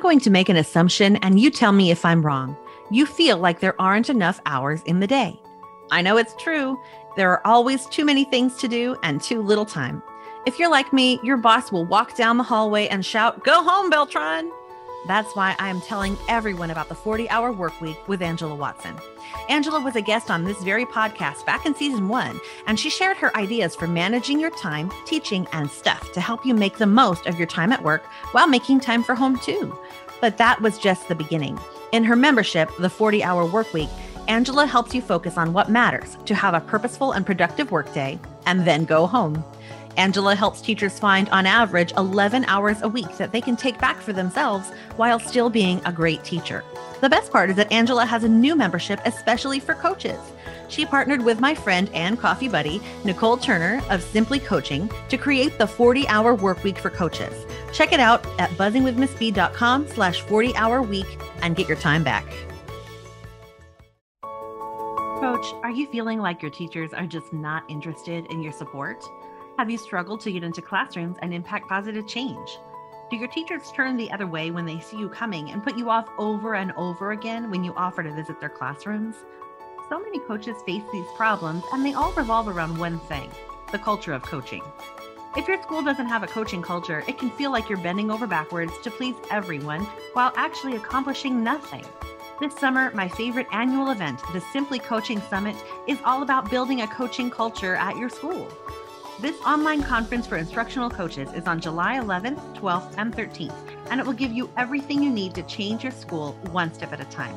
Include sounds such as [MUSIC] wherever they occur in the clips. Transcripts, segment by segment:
I'm going to make an assumption and you tell me if I'm wrong. You feel like there aren't enough hours in the day. I know it's true. There are always too many things to do and too little time. If you're like me, your boss will walk down the hallway and shout, Go home, Beltran. That's why I am telling everyone about the 40 hour work week with Angela Watson. Angela was a guest on this very podcast back in season one, and she shared her ideas for managing your time, teaching, and stuff to help you make the most of your time at work while making time for home too. But that was just the beginning. In her membership, the 40 hour work week, Angela helps you focus on what matters to have a purposeful and productive workday and then go home. Angela helps teachers find, on average, 11 hours a week that they can take back for themselves while still being a great teacher. The best part is that Angela has a new membership especially for coaches. She partnered with my friend and coffee buddy, Nicole Turner of Simply Coaching, to create the 40-hour work week for coaches. Check it out at buzzingwithmissb.com slash 40-hour week and get your time back. Coach, are you feeling like your teachers are just not interested in your support? Have you struggled to get into classrooms and impact positive change? Do your teachers turn the other way when they see you coming and put you off over and over again when you offer to visit their classrooms? So many coaches face these problems, and they all revolve around one thing the culture of coaching. If your school doesn't have a coaching culture, it can feel like you're bending over backwards to please everyone while actually accomplishing nothing. This summer, my favorite annual event, the Simply Coaching Summit, is all about building a coaching culture at your school. This online conference for instructional coaches is on July 11th, 12th, and 13th, and it will give you everything you need to change your school one step at a time.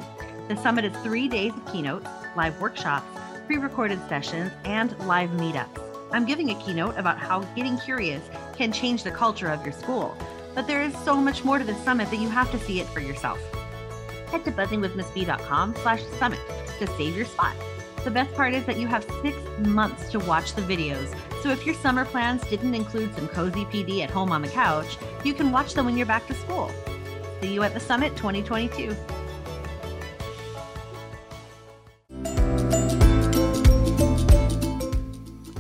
The summit is three days of keynotes, live workshops, pre recorded sessions, and live meetups. I'm giving a keynote about how getting curious can change the culture of your school, but there is so much more to the summit that you have to see it for yourself. Head to buzzingwithmissb.com slash summit to save your spot. The best part is that you have six months to watch the videos. So if your summer plans didn't include some cozy PD at home on the couch, you can watch them when you're back to school. See you at the Summit 2022.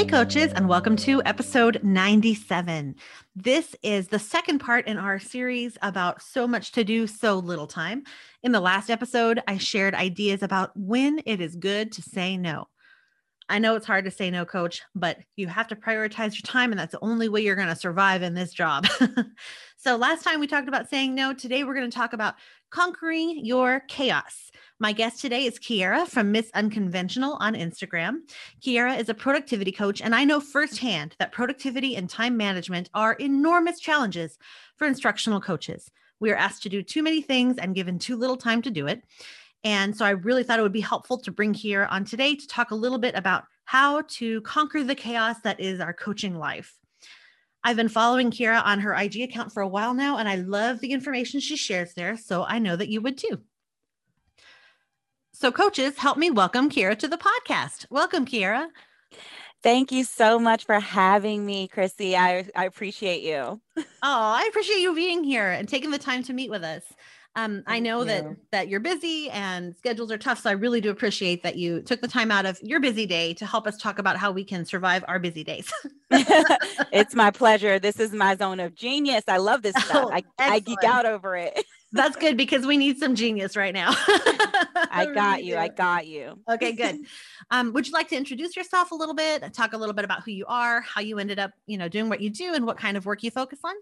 Hey, coaches, and welcome to episode 97. This is the second part in our series about so much to do, so little time. In the last episode, I shared ideas about when it is good to say no. I know it's hard to say no, coach, but you have to prioritize your time, and that's the only way you're going to survive in this job. [LAUGHS] so, last time we talked about saying no. Today, we're going to talk about conquering your chaos. My guest today is Kiera from Miss Unconventional on Instagram. Kiera is a productivity coach, and I know firsthand that productivity and time management are enormous challenges for instructional coaches. We are asked to do too many things and given too little time to do it. And so I really thought it would be helpful to bring here on today to talk a little bit about how to conquer the chaos that is our coaching life. I've been following Kiera on her IG account for a while now, and I love the information she shares there. So I know that you would too. So, coaches, help me welcome Kiera to the podcast. Welcome, Kiera. Thank you so much for having me, Chrissy. I, I appreciate you. [LAUGHS] oh, I appreciate you being here and taking the time to meet with us. Um, I know you. that that you're busy and schedules are tough, so I really do appreciate that you took the time out of your busy day to help us talk about how we can survive our busy days. [LAUGHS] [LAUGHS] it's my pleasure. This is my zone of genius. I love this stuff. Oh, I, I geek out over it. That's good because we need some genius right now. [LAUGHS] I [LAUGHS] got you. I got you. Okay, good. [LAUGHS] Um, would you like to introduce yourself a little bit? Talk a little bit about who you are, how you ended up, you know, doing what you do, and what kind of work you focus on?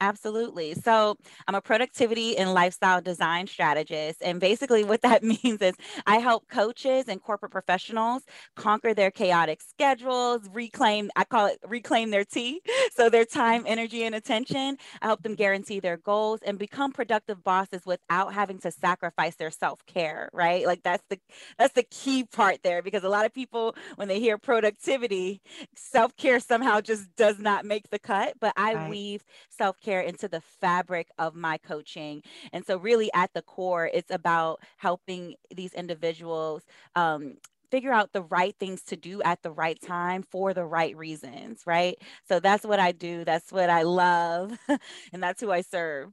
Absolutely. So, I'm a productivity and lifestyle design strategist. And basically, what that [LAUGHS] means is I help coaches and corporate professionals conquer their chaotic schedules, reclaim, I call it reclaim their tea. [LAUGHS] So, their time, energy, and attention. I help them guarantee their goals and become productive bosses without having to sacrifice their self care, right? Like, that's the that's the key part there because a lot of people, when they hear productivity, self care somehow just does not make the cut. But I right. weave self care into the fabric of my coaching. And so, really, at the core, it's about helping these individuals um, figure out the right things to do at the right time for the right reasons, right? So that's what I do. That's what I love. [LAUGHS] and that's who I serve.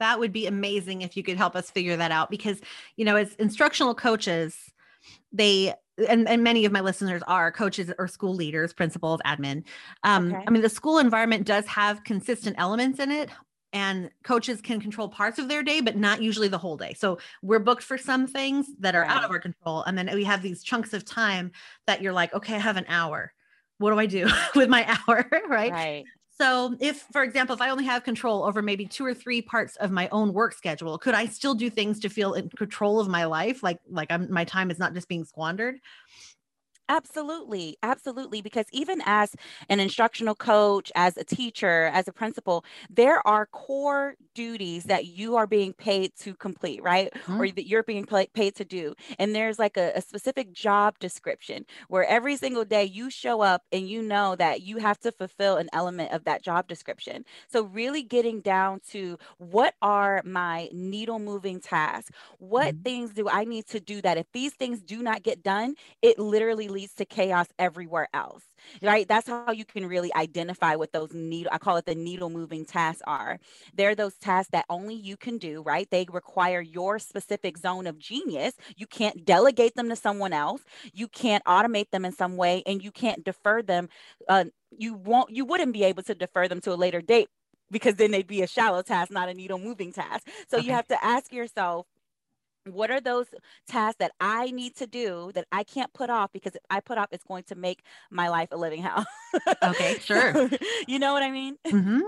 That would be amazing if you could help us figure that out because, you know, as instructional coaches, they and, and many of my listeners are coaches or school leaders, principals, admin. Um, okay. I mean, the school environment does have consistent elements in it, and coaches can control parts of their day but not usually the whole day so we're booked for some things that are right. out of our control and then we have these chunks of time that you're like okay i have an hour what do i do [LAUGHS] with my hour [LAUGHS] right right so if for example if i only have control over maybe two or three parts of my own work schedule could i still do things to feel in control of my life? Like like I'm, my time is not just being squandered Absolutely. Absolutely. Because even as an instructional coach, as a teacher, as a principal, there are core duties that you are being paid to complete, right? Mm-hmm. Or that you're being paid to do. And there's like a, a specific job description where every single day you show up and you know that you have to fulfill an element of that job description. So, really getting down to what are my needle moving tasks? What mm-hmm. things do I need to do that if these things do not get done, it literally leads to chaos everywhere else right? That's how you can really identify what those needle i call it the needle moving tasks are. They're those tasks that only you can do right? They require your specific zone of genius. You can't delegate them to someone else. You can't automate them in some way and you can't defer them uh, you won't you wouldn't be able to defer them to a later date because then they'd be a shallow task not a needle moving task. So okay. you have to ask yourself what are those tasks that I need to do that I can't put off because if I put off, it's going to make my life a living hell. okay, [LAUGHS] sure. you know what I mean? Mm-hmm.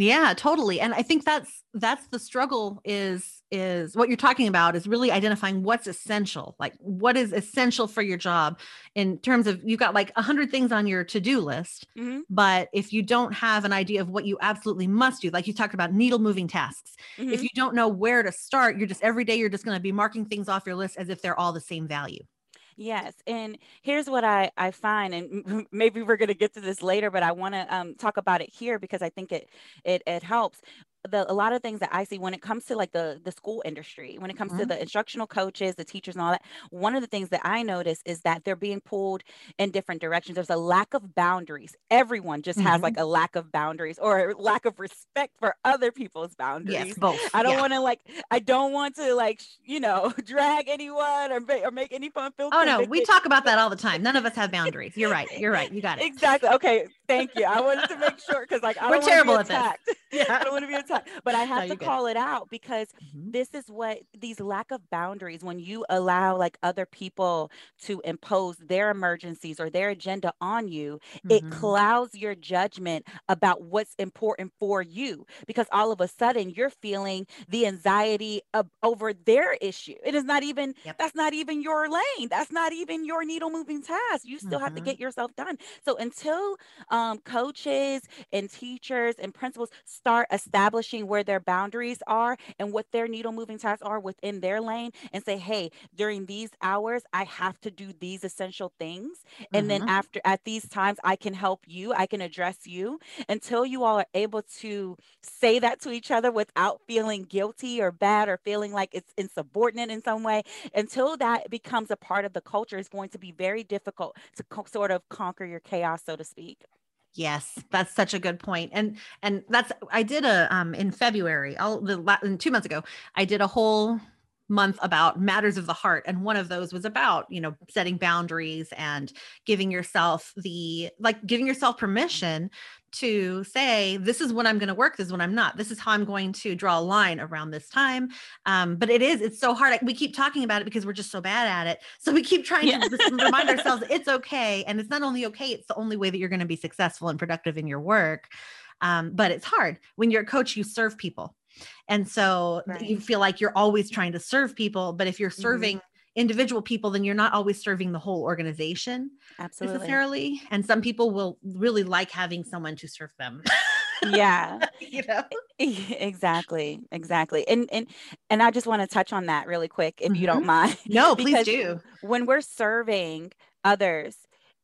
Yeah, totally. And I think that's that's the struggle is is what you're talking about is really identifying what's essential. Like what is essential for your job in terms of you've got like a hundred things on your to-do list. Mm-hmm. But if you don't have an idea of what you absolutely must do, like you talked about needle moving tasks. Mm-hmm. If you don't know where to start, you're just every day you're just going to be marking things off your list as if they're all the same value. Yes. And here's what I, I find, and [LAUGHS] maybe we're going to get to this later, but I want to um, talk about it here because I think it, it, it helps the a lot of things that I see when it comes to like the the school industry, when it comes mm-hmm. to the instructional coaches, the teachers, and all that, one of the things that I notice is that they're being pulled in different directions. There's a lack of boundaries. Everyone just mm-hmm. has like a lack of boundaries or [LAUGHS] lack of respect for other people's boundaries. Yes, both. I don't yeah. want to like I don't want to like you know [LAUGHS] drag anyone or make or make any fun feel. Oh no, we talk about that all the time. None of us have [LAUGHS] boundaries. You're right. You're right. You got it. Exactly. Okay. Thank you. I wanted to make sure because like I we're terrible at this. [LAUGHS] Yeah. I don't want to be attacked, but I have no, to call good. it out because mm-hmm. this is what these lack of boundaries when you allow like other people to impose their emergencies or their agenda on you, mm-hmm. it clouds your judgment about what's important for you because all of a sudden you're feeling the anxiety of, over their issue. It is not even yep. that's not even your lane. That's not even your needle moving task. You still mm-hmm. have to mm-hmm. get yourself done. So until um, coaches and teachers and principals start establishing where their boundaries are and what their needle moving tasks are within their lane and say, hey, during these hours, I have to do these essential things. And mm-hmm. then after at these times, I can help you, I can address you until you all are able to say that to each other without feeling guilty or bad or feeling like it's insubordinate in some way. Until that becomes a part of the culture, it's going to be very difficult to co- sort of conquer your chaos, so to speak. Yes, that's such a good point. And and that's I did a um in February, all the two months ago, I did a whole month about matters of the heart and one of those was about you know setting boundaries and giving yourself the like giving yourself permission to say this is when i'm going to work this is when i'm not. This is how i'm going to draw a line around this time. Um, but it is it's so hard we keep talking about it because we're just so bad at it. [LAUGHS] So we keep trying yeah. to remind [LAUGHS] ourselves it's okay and it's not only okay it's the only way that you're going to be successful and productive in your work um, but it's hard. When you're a coach you serve people and so right. you feel like you're always trying to serve people but if you're serving mm-hmm individual people, then you're not always serving the whole organization Absolutely. necessarily. And some people will really like having someone to serve them. yeah [LAUGHS] you know exactly exactly and and and i just want to touch on that really quick if mm-hmm. you don't mm-hmm. mind no please do when we're serving others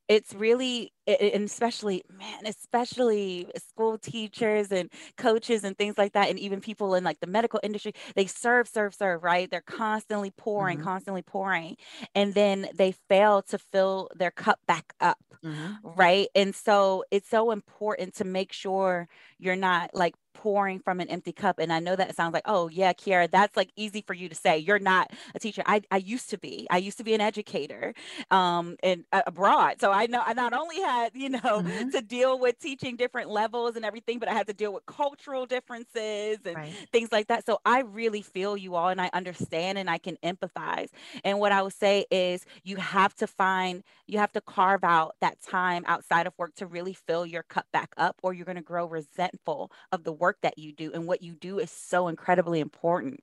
it's really and especially man especially school teachers and coaches and things like that and even people in like the medical industry they serve serve serve right they're constantly pouring mm-hmm. constantly pouring and then they fail to fill their cup back up mm-hmm. right and so it's so important to make sure you're not like pouring from an empty cup. And I know that sounds like, oh, yeah, Kiara, that's like easy for you to say. You're not a teacher. I, I used to be. I used to be an educator um, and uh, abroad. So I know I not only had, you know, mm-hmm. to deal with teaching different levels and everything, but I had to deal with cultural differences and right. things like that. So I really feel you all and I understand and I can empathize. And what I would say is you have to find, you have to carve out that time outside of work to really fill your cup back up, or you're going to grow resentful of the work work that you do and what you do is so incredibly important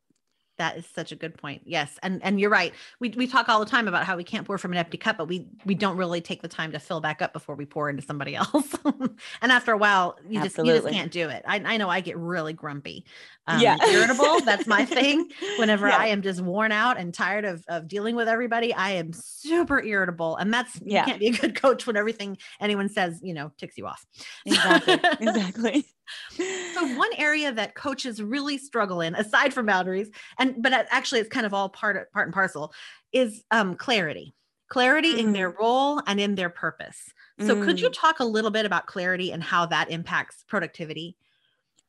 that is such a good point. Yes. And and you're right. We we talk all the time about how we can't pour from an empty cup, but we we don't really take the time to fill back up before we pour into somebody [LAUGHS] else. and after a while, you just you just can't do it. I, I know I get really grumpy. Um, yeah. irritable. That's my thing. [LAUGHS] Whenever yeah. I am just worn out and tired of of dealing with everybody, I am super irritable. And that's yeah. you can't be a good coach when everything anyone says, you know, ticks you off. Exactly. [LAUGHS] exactly so one area that coaches really struggle in aside from boundaries and but actually it's kind of all part part and parcel is um, clarity clarity mm. in their mm. role and in their purpose so mm. could you mm. talk a little bit about clarity and how that impacts productivity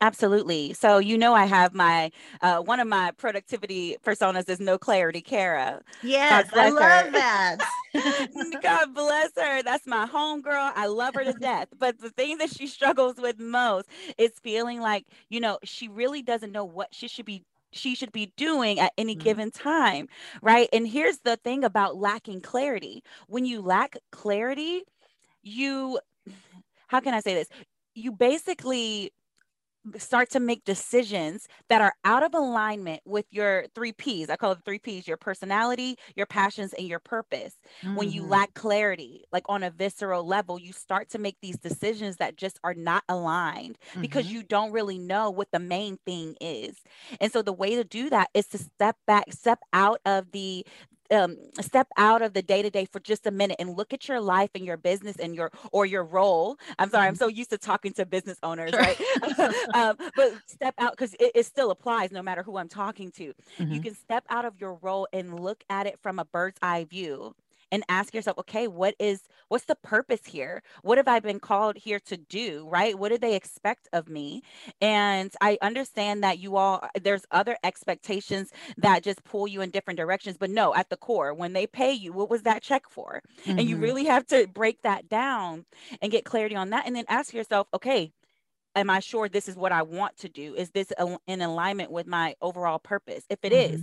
Absolutely. So you know I have my uh, one of my productivity personas is no clarity, Kara. Yes, I love that. [LAUGHS] [LAUGHS] God bless her. That's my homegirl. I love her to death. But the thing that she struggles with most is feeling like, you know, she really doesn't know what she should be she should be doing at any mm-hmm. given time, right? And here's the thing about lacking clarity. When you lack clarity, you how can I say this? You basically start to make decisions that are out of alignment with your three P's. I call it three P's your personality, your passions, and your purpose. Mm-hmm. When you mm-hmm. lack clarity, like on a visceral level, you start to make these decisions that just are not aligned mm-hmm. because you don't really know what the main thing is. And so the way to do that is to step back, step out of the um, step out of the day to day for just a minute and look at your life and your business and your or your role. I'm sorry, I'm mm-hmm. so used to talking to business owners, sure. right? [LAUGHS] um, but step out because it, it, still applies no matter who I'm talking to. Mm-hmm. You can step out of your role and look at it from a bird's eye view and ask yourself okay what is what's the purpose here what have i been called here to do right what do they expect of me and i understand that you all uh, there's other expectations that just pull you in different directions but no at the core when they pay you what was that check for mm-hmm. and you mm-hmm. really have to break that down and get clarity on that and then ask yourself okay am I sure this is what I want to do? Is this in alignment with my overall purpose? If it mm-hmm. is,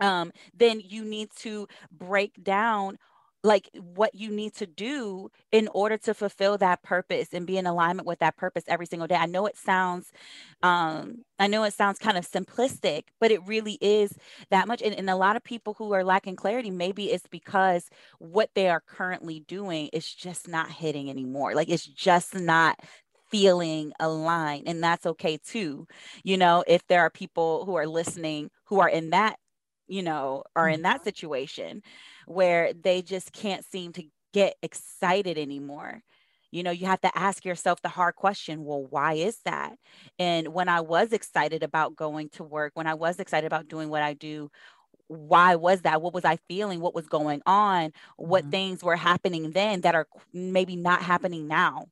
um, then you need to break down like what you need to do in order to fulfill that purpose and be in alignment with that purpose every single day. I know it sounds um I know it sounds kind of simplistic, but it really is that much. And, and a lot of people who are lacking clarity, maybe it's because what they are currently doing is just not hitting anymore. Like it's just not feeling aligned. And that's okay too. You know, if there are people who are listening who are in that you know, are in that mm-hmm. situation where they just can't seem to get excited anymore. You know, you have to ask yourself the hard question well, why is that? And when I was excited about going to work, when I was excited about doing what I do, why was that? What was I feeling? What was going on? What mm-hmm. things were happening then that are maybe not happening now?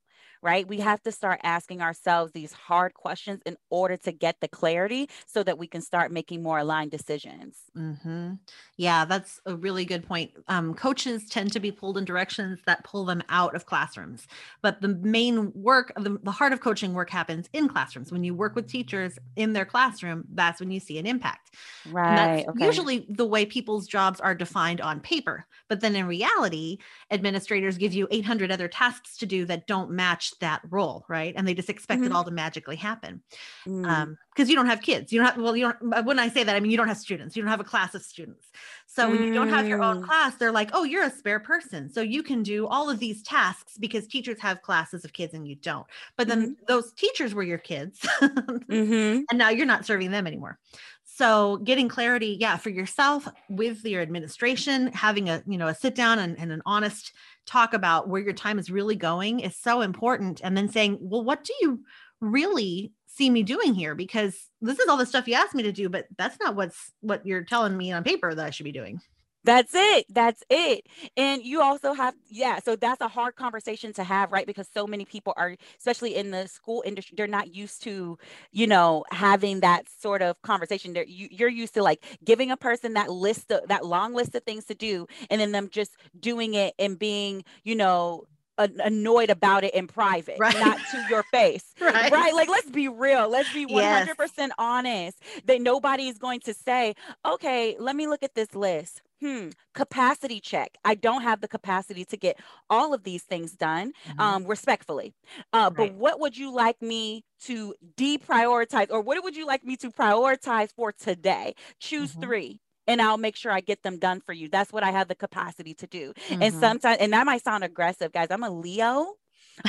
Right? We have to start asking ourselves these hard questions in order to get the clarity so that we can start making more aligned decisions. Mm-hmm. Yeah, that's a really good point. Um, coaches tend to be pulled in directions that pull them out of classrooms, but the main work, the, the heart of coaching work happens in classrooms. When you work with teachers in their classroom, that's when you see an impact. Right. Okay. Usually the way people's jobs are defined on paper, but then in reality, administrators give you 800 other tasks to do that don't match that role, right? And they just expect mm-hmm. it all to magically happen. Mm. Um, because you don't have kids. You don't have, well, you don't, when I say that, I mean, you don't have students, you don't have a class of students. So when you don't have your own mm. class, they're like, oh, you're a spare person. So you can do all of these tasks because teachers have classes of kids and you don't. But then mm-hmm. those teachers were your kids. mm-hmm. [LAUGHS] And now you're not serving them anymore. so getting clarity yeah for yourself with your administration having a you know a sit down and, and an honest talk about where your time is really going is so important and then saying well what do you really see me doing here? Because this is all the stuff you asked me to do but that's not what's what you're telling me on paper that i should be doing that's it. That's it. And you also have, yeah. So that's a hard conversation to have, right? Because so many people are, especially in the school industry, they're not used to, you know, having that sort of conversation. They're, you, you're used to like giving a person that list of that long list of things to do, and then them just doing it and being, you know, annoyed about it in private, right. not to your face. [LAUGHS] right. right. Like, let's be real. Let's be 100% yes. honest that nobody is going to say, okay, let me look at this list. Hmm, capacity check. I don't have the capacity to get all of these things done mm-hmm. um, respectfully. Uh, right. But what would you like me to deprioritize, or what would you like me to prioritize for today? Choose mm-hmm. three and I'll make sure I get them done for you. That's what I have the capacity to do. Mm-hmm. And sometimes, and that might sound aggressive, guys. I'm a Leo.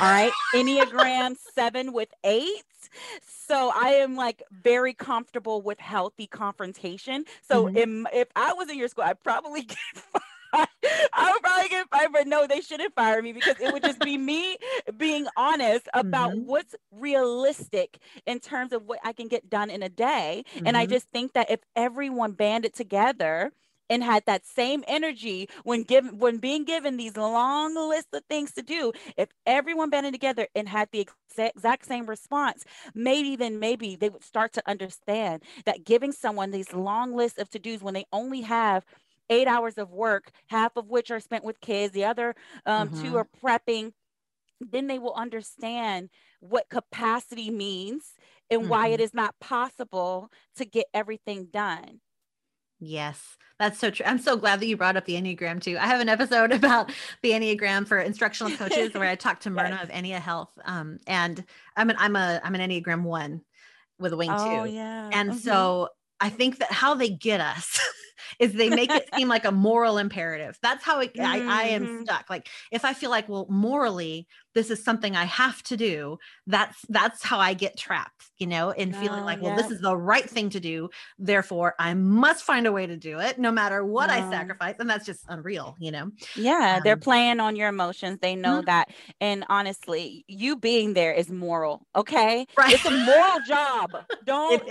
All right. Enneagram seven with eight. So I am like very comfortable with healthy confrontation. So mm-hmm. if, if I was in your school, I'd probably [LAUGHS] get fired. I would probably get fired, but no, they shouldn't fire me because it would just be me being honest about mm-hmm. what's realistic in terms of what I can get done in a day. Mm-hmm. And I mm-hmm. just think that if everyone banded together, and had that same energy when given when being given these long list of things to do if everyone banded together and had the exact, same response maybe then maybe they would start to understand that giving someone these long lists of to-dos when they only have eight hours of work, half of which are spent with kids, the other um, mm-hmm. two are prepping, then they will understand what capacity means and mm-hmm. why it mm-hmm. not possible to get everything done. Yes, that's so true. I'm so glad that you brought up the Enneagram too. I have an episode [LAUGHS] about the Enneagram for instructional coaches where I [LAUGHS] talked to Myrna yes. of Ennea Health. Um, and I'm an I'm a I'm an Enneagram one with a wing oh, two. Yeah. And mm-hmm. so I think that how they get us [LAUGHS] is they make it seem like a [LAUGHS] moral imperative. That's how it. I, I am mm-hmm. stuck. Like if I feel like, well, morally, this is something I have to do, that's that's how I get trapped, you know, in oh, feeling like, well, yeah. this is the right thing to do. Therefore, I must find a way to do it no matter what I sacrifice. And that's just unreal, you know. Yeah, um, they're playing on your emotions. They know mm-hmm. that. And honestly, you being there is moral. Okay. Right. It's a moral [LAUGHS] job. Don't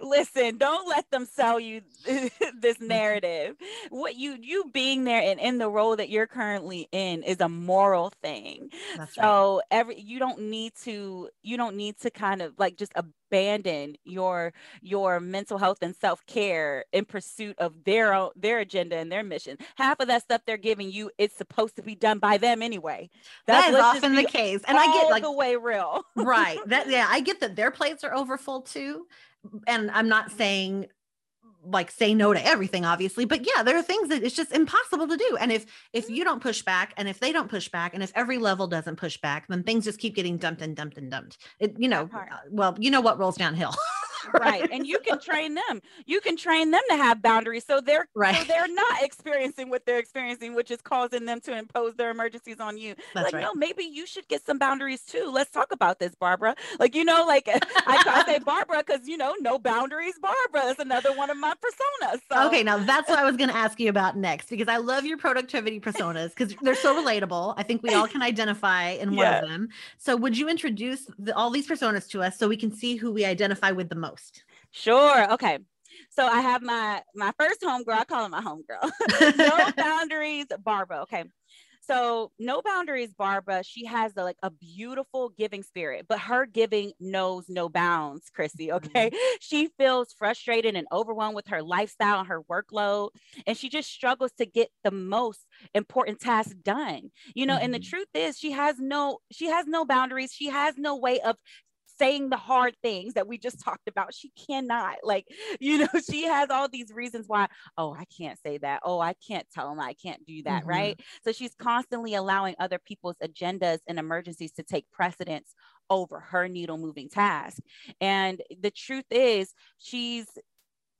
listen, don't let them sell you [LAUGHS] this. Narrative. What you you being there and in the role that you're currently in is a moral thing. That's so right. every you don't need to you don't need to kind of like just abandon your your mental health and self-care in pursuit of their own their agenda and their mission half of that stuff they're giving you it's supposed to be done by them anyway That's that is often the case and i get like the way real right [LAUGHS] that yeah i get that their plates are overfull too and i'm not mm-hmm. saying like say no to everything obviously but yeah there are things that it's just impossible to do and if if you don't push back and if they don't push back and if every level doesn't push back then things just keep getting dumped and dumped and dumped. It you know uh, well you know what rolls downhill [LAUGHS] [LAUGHS] right and you can train them you can train them to have boundaries so they're right so they're not experiencing what they're experiencing which is causing them to impose their emergencies on you That's like right. no maybe you should get some boundaries too let's talk about this barbara like you know like [LAUGHS] I, I say barbara because you know no boundaries barbara is another one of my personas so. okay now that's what i was going to ask you about next because i love your productivity personas because they're so relatable i think we all can identify in one yeah. of them so would you introduce the, all these personas to us so we can see who we identify with the most most? Sure. Okay. So I have my my first homegirl. I call her my homegirl. [LAUGHS] no [LAUGHS] boundaries, Barbara. Okay. So no boundaries, Barbara. She has a, like a beautiful giving spirit, but her giving knows no bounds, Chrissy. Mm-hmm. Okay. Mm-hmm. She feels frustrated and overwhelmed with her lifestyle and her workload. And she just struggles to get the most important task done. You know, mm-hmm. and the mm-hmm. truth is she has no, she has no boundaries. She has no way of saying the hard things that we just talked about. She cannot, like, [LAUGHS] you know, she has all these reasons why, oh, I can't say that. Oh, I can't tell them I can't do that. Mm-hmm. Right. So she's constantly allowing other people's agendas and emergencies to take precedence over her needle moving task. And the truth is, she's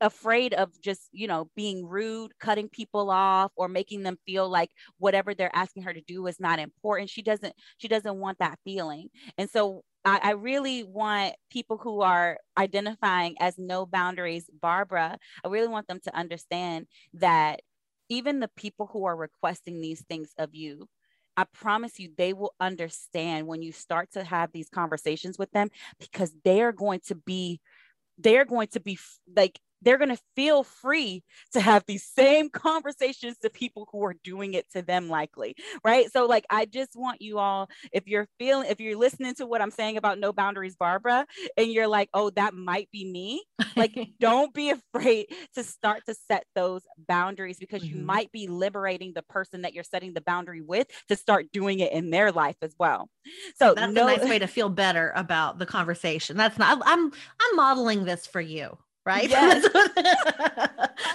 afraid of just you know being rude cutting people off or making them feel like whatever they're asking her to do is not important she doesn't she doesn't want that feeling and so I, I, really want people who are identifying as no boundaries, Barbara, I really want them to understand that even the people who are requesting these things of you, I promise you, they will understand when you start to have these conversations with them because they are going to be, they're going to be like they're going to feel free to have these same conversations to people who are doing it to them likely right? So like i just want you all if you're feeling if you're listening to what i'm saying about no boundaries barbara and you're like oh that might be me like [LAUGHS] don't be afraid to start to set those boundaries because mm-hmm. you might be liberating the person that you're setting the boundary with to start doing it in their life as well. So that's no- a nice way to feel better about the conversation. That's not i'm i'm modeling this for you right? [LAUGHS] Yes.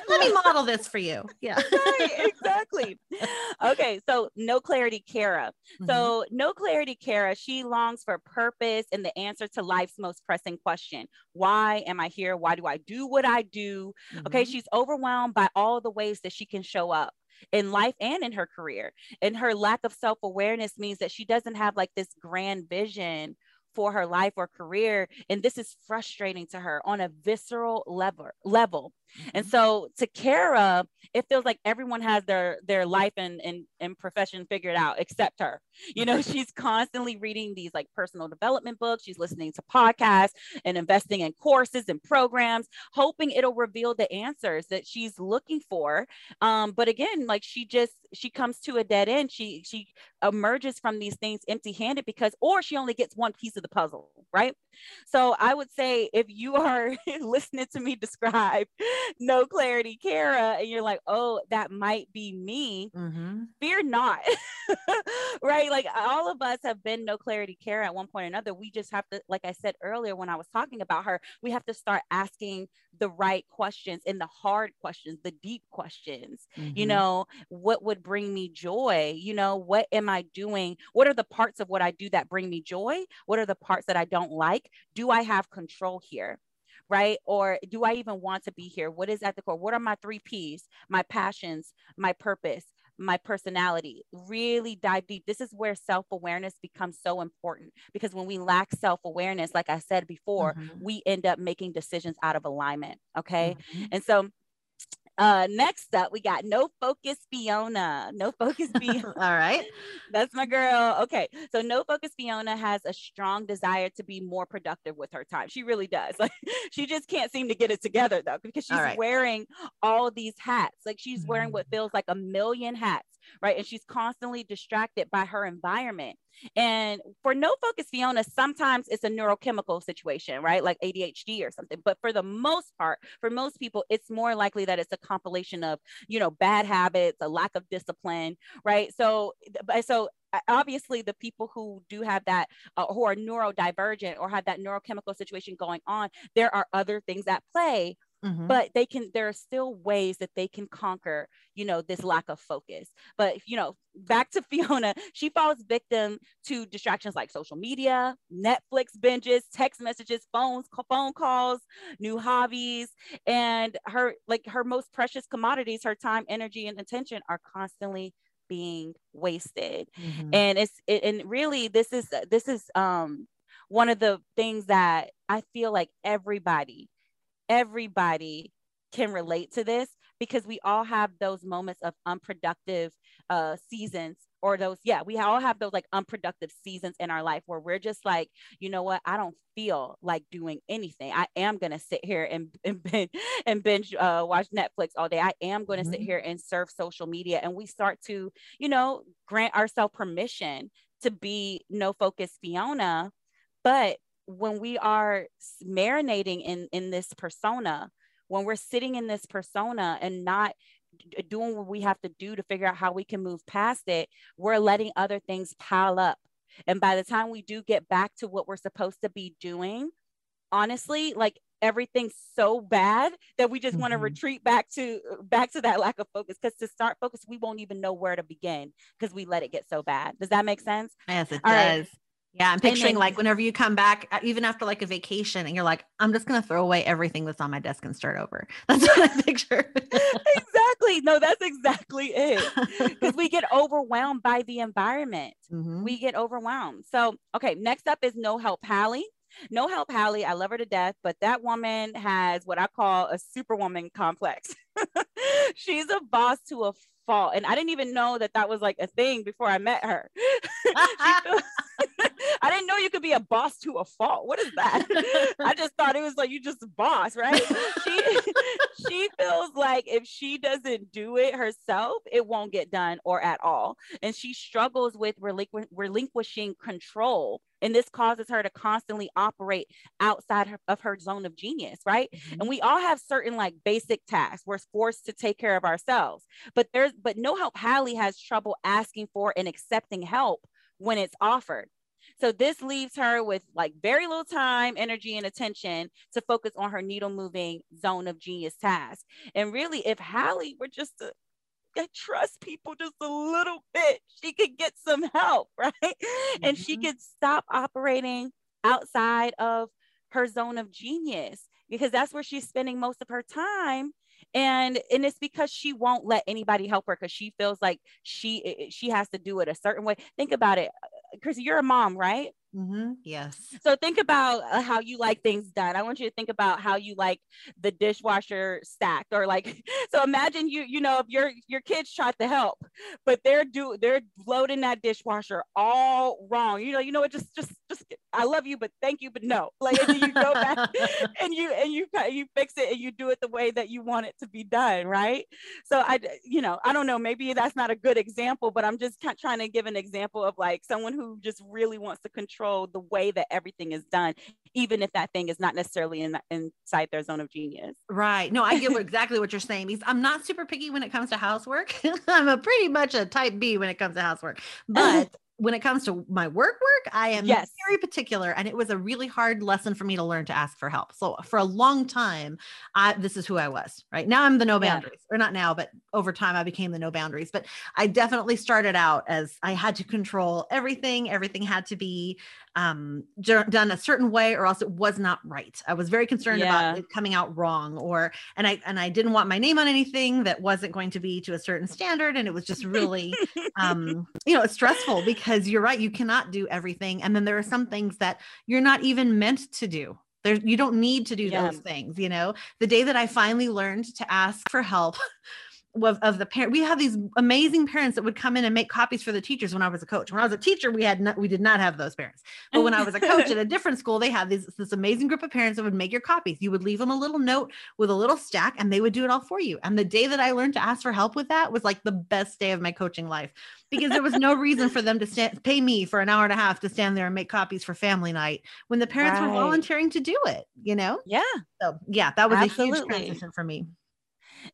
Let me model this for you. Yeah. right, exactly. [LAUGHS] Okay, so no clarity, Kara. Mm-hmm. So no clarity, Kara. She longs for purpose and the answer to life's most pressing question: Why am I here? Why do I do what I do? Mm-hmm. Okay, she's overwhelmed by all the ways that she can show up in life and in her career. And her lack of self awareness means that she doesn't have like this grand vision for her life or career and this is frustrating to her on a visceral level level and mm-hmm. so to Kara, it feels like everyone has their their life and, and, and profession figured out except her. You know, she's constantly reading these like personal development books. She's listening to podcasts and investing in courses and programs, hoping it'll reveal the answers that she's looking for. Um, but again, like she just she comes to a dead end. She she emerges from these things empty-handed because or she only gets one piece of the puzzle, right? So I would say if you are [LAUGHS] listening to me describe [LAUGHS] no clarity, Kara, and you're like, oh, that might be me, mm-hmm. fear not. [LAUGHS] right? Like all of us have been no clarity, Kara, at one point or another. We just have to, like I said earlier when I was talking about her, we have to start asking the right questions and the hard questions, the deep questions. Mm-hmm. You know, what would bring me joy? You know, what am I doing? What are the parts of what I do that bring me joy? What are the parts that I don't like? Do I have control here? Right? Or do I even want to be here? What is at the core? What are my three P's? My passions, my purpose, my personality. Really dive deep. This is where self awareness becomes so important because when we lack self awareness, like I said before, mm-hmm. we end up making decisions out of alignment. Okay. Mm-hmm. And so uh, next up, we got No Focus Fiona. No Focus [LAUGHS] Fiona. All right. [LAUGHS] That's my girl. Okay. So No Focus Fiona has a strong desire to be more productive with her time. She really does. [LAUGHS] Like she just can't seem to get it together though, because she's right. wearing all these hats. Like she's wearing what mm. feels like a million hats right? And she's constantly distracted by her environment. And for no focus Fiona, sometimes it's a neurochemical situation, right? Like ADHD or something. But for the most part, for most people, it's more likely that it's a compilation of, you know, bad habits, a lack of discipline, right? So, so obviously the people who do have that uh, who are neurodivergent or have that neurochemical situation going on there are other things at play Mm-hmm. but they can there are still ways that they can conquer you know this lack of focus but you know back to [LAUGHS] fiona she falls victim to distractions like social media netflix binges text messages phones phone calls new hobbies and her like her most precious commodities her time energy and attention are constantly being wasted mm-hmm. and it's it, and really this is this is um one of the things that i feel like everybody everybody can relate to this because we all have those moments of unproductive uh, seasons or those yeah we all have those like unproductive seasons in our life where we're just like you know what? I don't feel like doing anything. I am going to sit here and, [LAUGHS] and binge, and binge uh, watch netflix all day. I am going to mm-hmm. sit here and surf social media. And we start to you know grant ourselves permission to be no focus fiona but when we are marinating in in this persona when we're sitting in this persona and not doing what we have to do to figure out how we can move past it we're letting other things pile up. And by the time we do get back to what we're supposed to be doing honestly like everything's so bad that we just mm-hmm. want to retreat back to back to that lack of focus. Because to start focus we won't even know where to begin because we let it get so bad. Does that make sense? Yes it All does. right. Yeah, I'm picturing then, like whenever you come back, uh, even after like a vacation, and you're like, I'm just gonna throw away everything that's on my desk and start over. [LAUGHS] That's what I picture. exactly. No, that's exactly it. [LAUGHS] Because we get overwhelmed by the environment. Mm-hmm. We get overwhelmed. So, okay, next up is No Help Hallie. No help, Hallie. I love her to death, but that woman has what I call a superwoman complex. [LAUGHS] She's a boss to a fault. And I didn't even know that that was like a thing before I met her. feels, I didn't know you could be a boss to a fault. What is that? I just thought it was like you just a boss, right? She [LAUGHS] she feels like if she doesn't do it herself, it won't get done or at all. And she struggles with relinqu- relinquishing control and this causes her to constantly operate outside her, of her zone of genius, right? Mm-hmm. And we all have certain like basic tasks. We're forced to take care of ourselves. But there's but no help Hallie has trouble asking for and accepting help when it's offered. So this leaves her with like very little time, energy, and attention to focus on her needle moving zone of genius task. And really, if Hallie were just to trust people just a little bit, she could get some help, [LAUGHS] right? Mm-hmm. And she mm-hmm. could stop operating outside of her zone of genius because that's where she's spending most of her time and and it's because she won't let anybody help her because she feels like she she has to do it a certain way think about it Chrissy, you're a mom, right? Mm-hmm. Yes. So think about uh, how you like things done. I want you to think about how you like the dishwasher stacked, or like. [LAUGHS] So imagine you, you know, if your your kids tried to help, but they're do they're loading that dishwasher all wrong. You know, you know what? Just just just. I love you, but thank you, but no. Like and you go back [LAUGHS] [LAUGHS] and you and you you fix it and you do it the way that you want it to be done, right? So I, you know, I don't know. Maybe that's not a good example, but I'm just trying to give an example of like someone who just really wants to control the way that everything is done, even if that thing is not necessarily in, inside their zone of genius. Right. No, I get [LAUGHS] exactly what you're saying because I'm not super picky when it comes to housework. I'm a pretty much a type B when it comes to housework, but when it comes to my work work i am yes. very particular and it was a really hard lesson for me to learn to ask for help so for a long time i this is who i was right now i'm the no boundaries yeah. or not now but over time i became the no boundaries but i definitely started out as i had to control everything everything had to be um, done a certain way or else it was not right. I was very concerned yeah. about it coming out wrong or and I and I didn't want my name on anything that wasn't going to be to a certain standard and it was just really um, [LAUGHS] you know, it's stressful because you're right, you cannot do everything and then there are some things that you're not even meant to do. There, you don't need to do yeah. those things, you know. The day that I finally learned to ask for help of, of the parent we had these amazing parents that would come in and make copies for the teachers when i was a coach. When i was a teacher we had not, we did not have those parents. But when i was a coach at a different school they had this this amazing group of parents that would make your copies. You would leave them a little note with a little stack and they would do it all for you. And the day that i learned to ask for help with that was like the best day of my coaching life because there was no reason for them to stand, pay me for an hour and a half to stand there and make copies for family night when the parents right. were volunteering to do it you know? Yeah. So yeah that was Absolutely. a huge transition for me.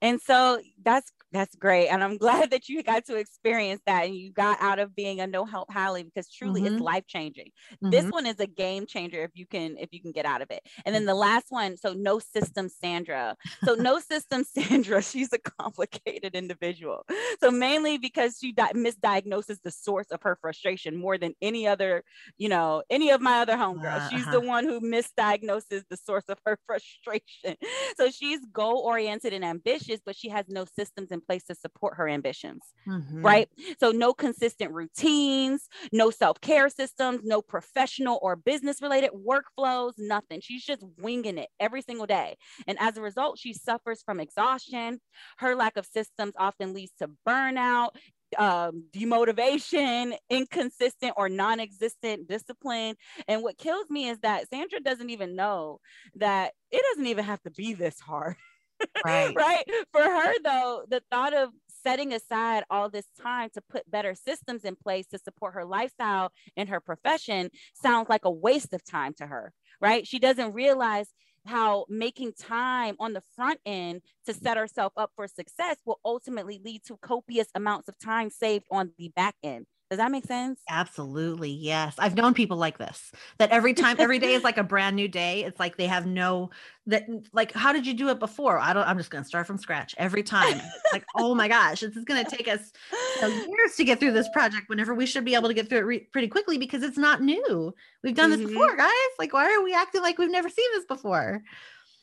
And so that's that's great. And I'm [LAUGHS] glad that you got to experience that and you got out of being a no help Hallie because truly mm-hmm. it's life changing. Mm-hmm. This one is a game changer if you can if you can get out of it. And then the last one, so no system Sandra. So no [LAUGHS] system Sandra, [LAUGHS] she's a complicated individual. So mainly because she di- misdiagnoses the source of her frustration more than any other, you know, any of my other homegirls. Uh-huh. She's the uh-huh. one who misdiagnoses the source of her frustration. So she's goal oriented and ambitious, but she has no systems in place to support her ambitions, mm-hmm. right? So, no consistent routines, no self care systems, no professional or business related workflows, nothing. She's just winging it every single day. And as a result, she suffers from exhaustion. Her lack of systems often leads to burnout um, demotivation, inconsistent or non existent discipline. And what kills me is that Sandra doesn't even know that it doesn't even have to be this hard. [LAUGHS] [LAUGHS] Right. right. For her, though, the thought of setting aside all this time to put better systems in place to support her lifestyle and her profession sounds like a waste of time to her. Right. She doesn't realize how making time on the front end to set herself up for success will ultimately lead to copious amounts of time saved on the back end. Does that make sense? Absolutely. Yes. I've known people like this that every time, every day is like a brand new day. It's like they have no, that, like, how did you do it before? I don't, I'm just going to start from scratch every time. like, oh my gosh, this is going to take us you know, years to get through this project whenever we should be able to get through it re- pretty quickly because it's not new. We've done mm-hmm. this before, guys. Like, why are we acting like we've never seen this before?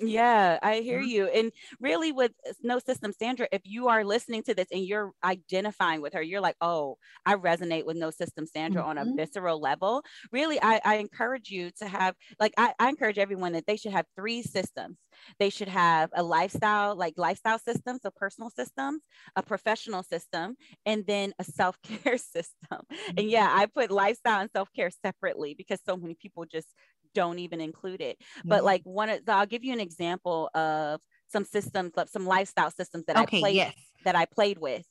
Yeah, I hear you. And really, with No System Sandra, if you are listening to this and you're identifying with her, you're like, oh, I resonate with No System Sandra mm-hmm. on a mm-hmm. visceral level. Really, I, I encourage you to have, like, I, I encourage everyone that they should have three systems. They should have a lifestyle, like lifestyle systems, so personal systems, a professional system, and then a self care [LAUGHS] system. Mm-hmm. And yeah, I put lifestyle and self care separately because so many people just don't even include it. Mm-hmm. But like one of the, I'll give you an example of some systems, some lifestyle systems that okay, I played yes. that I played with.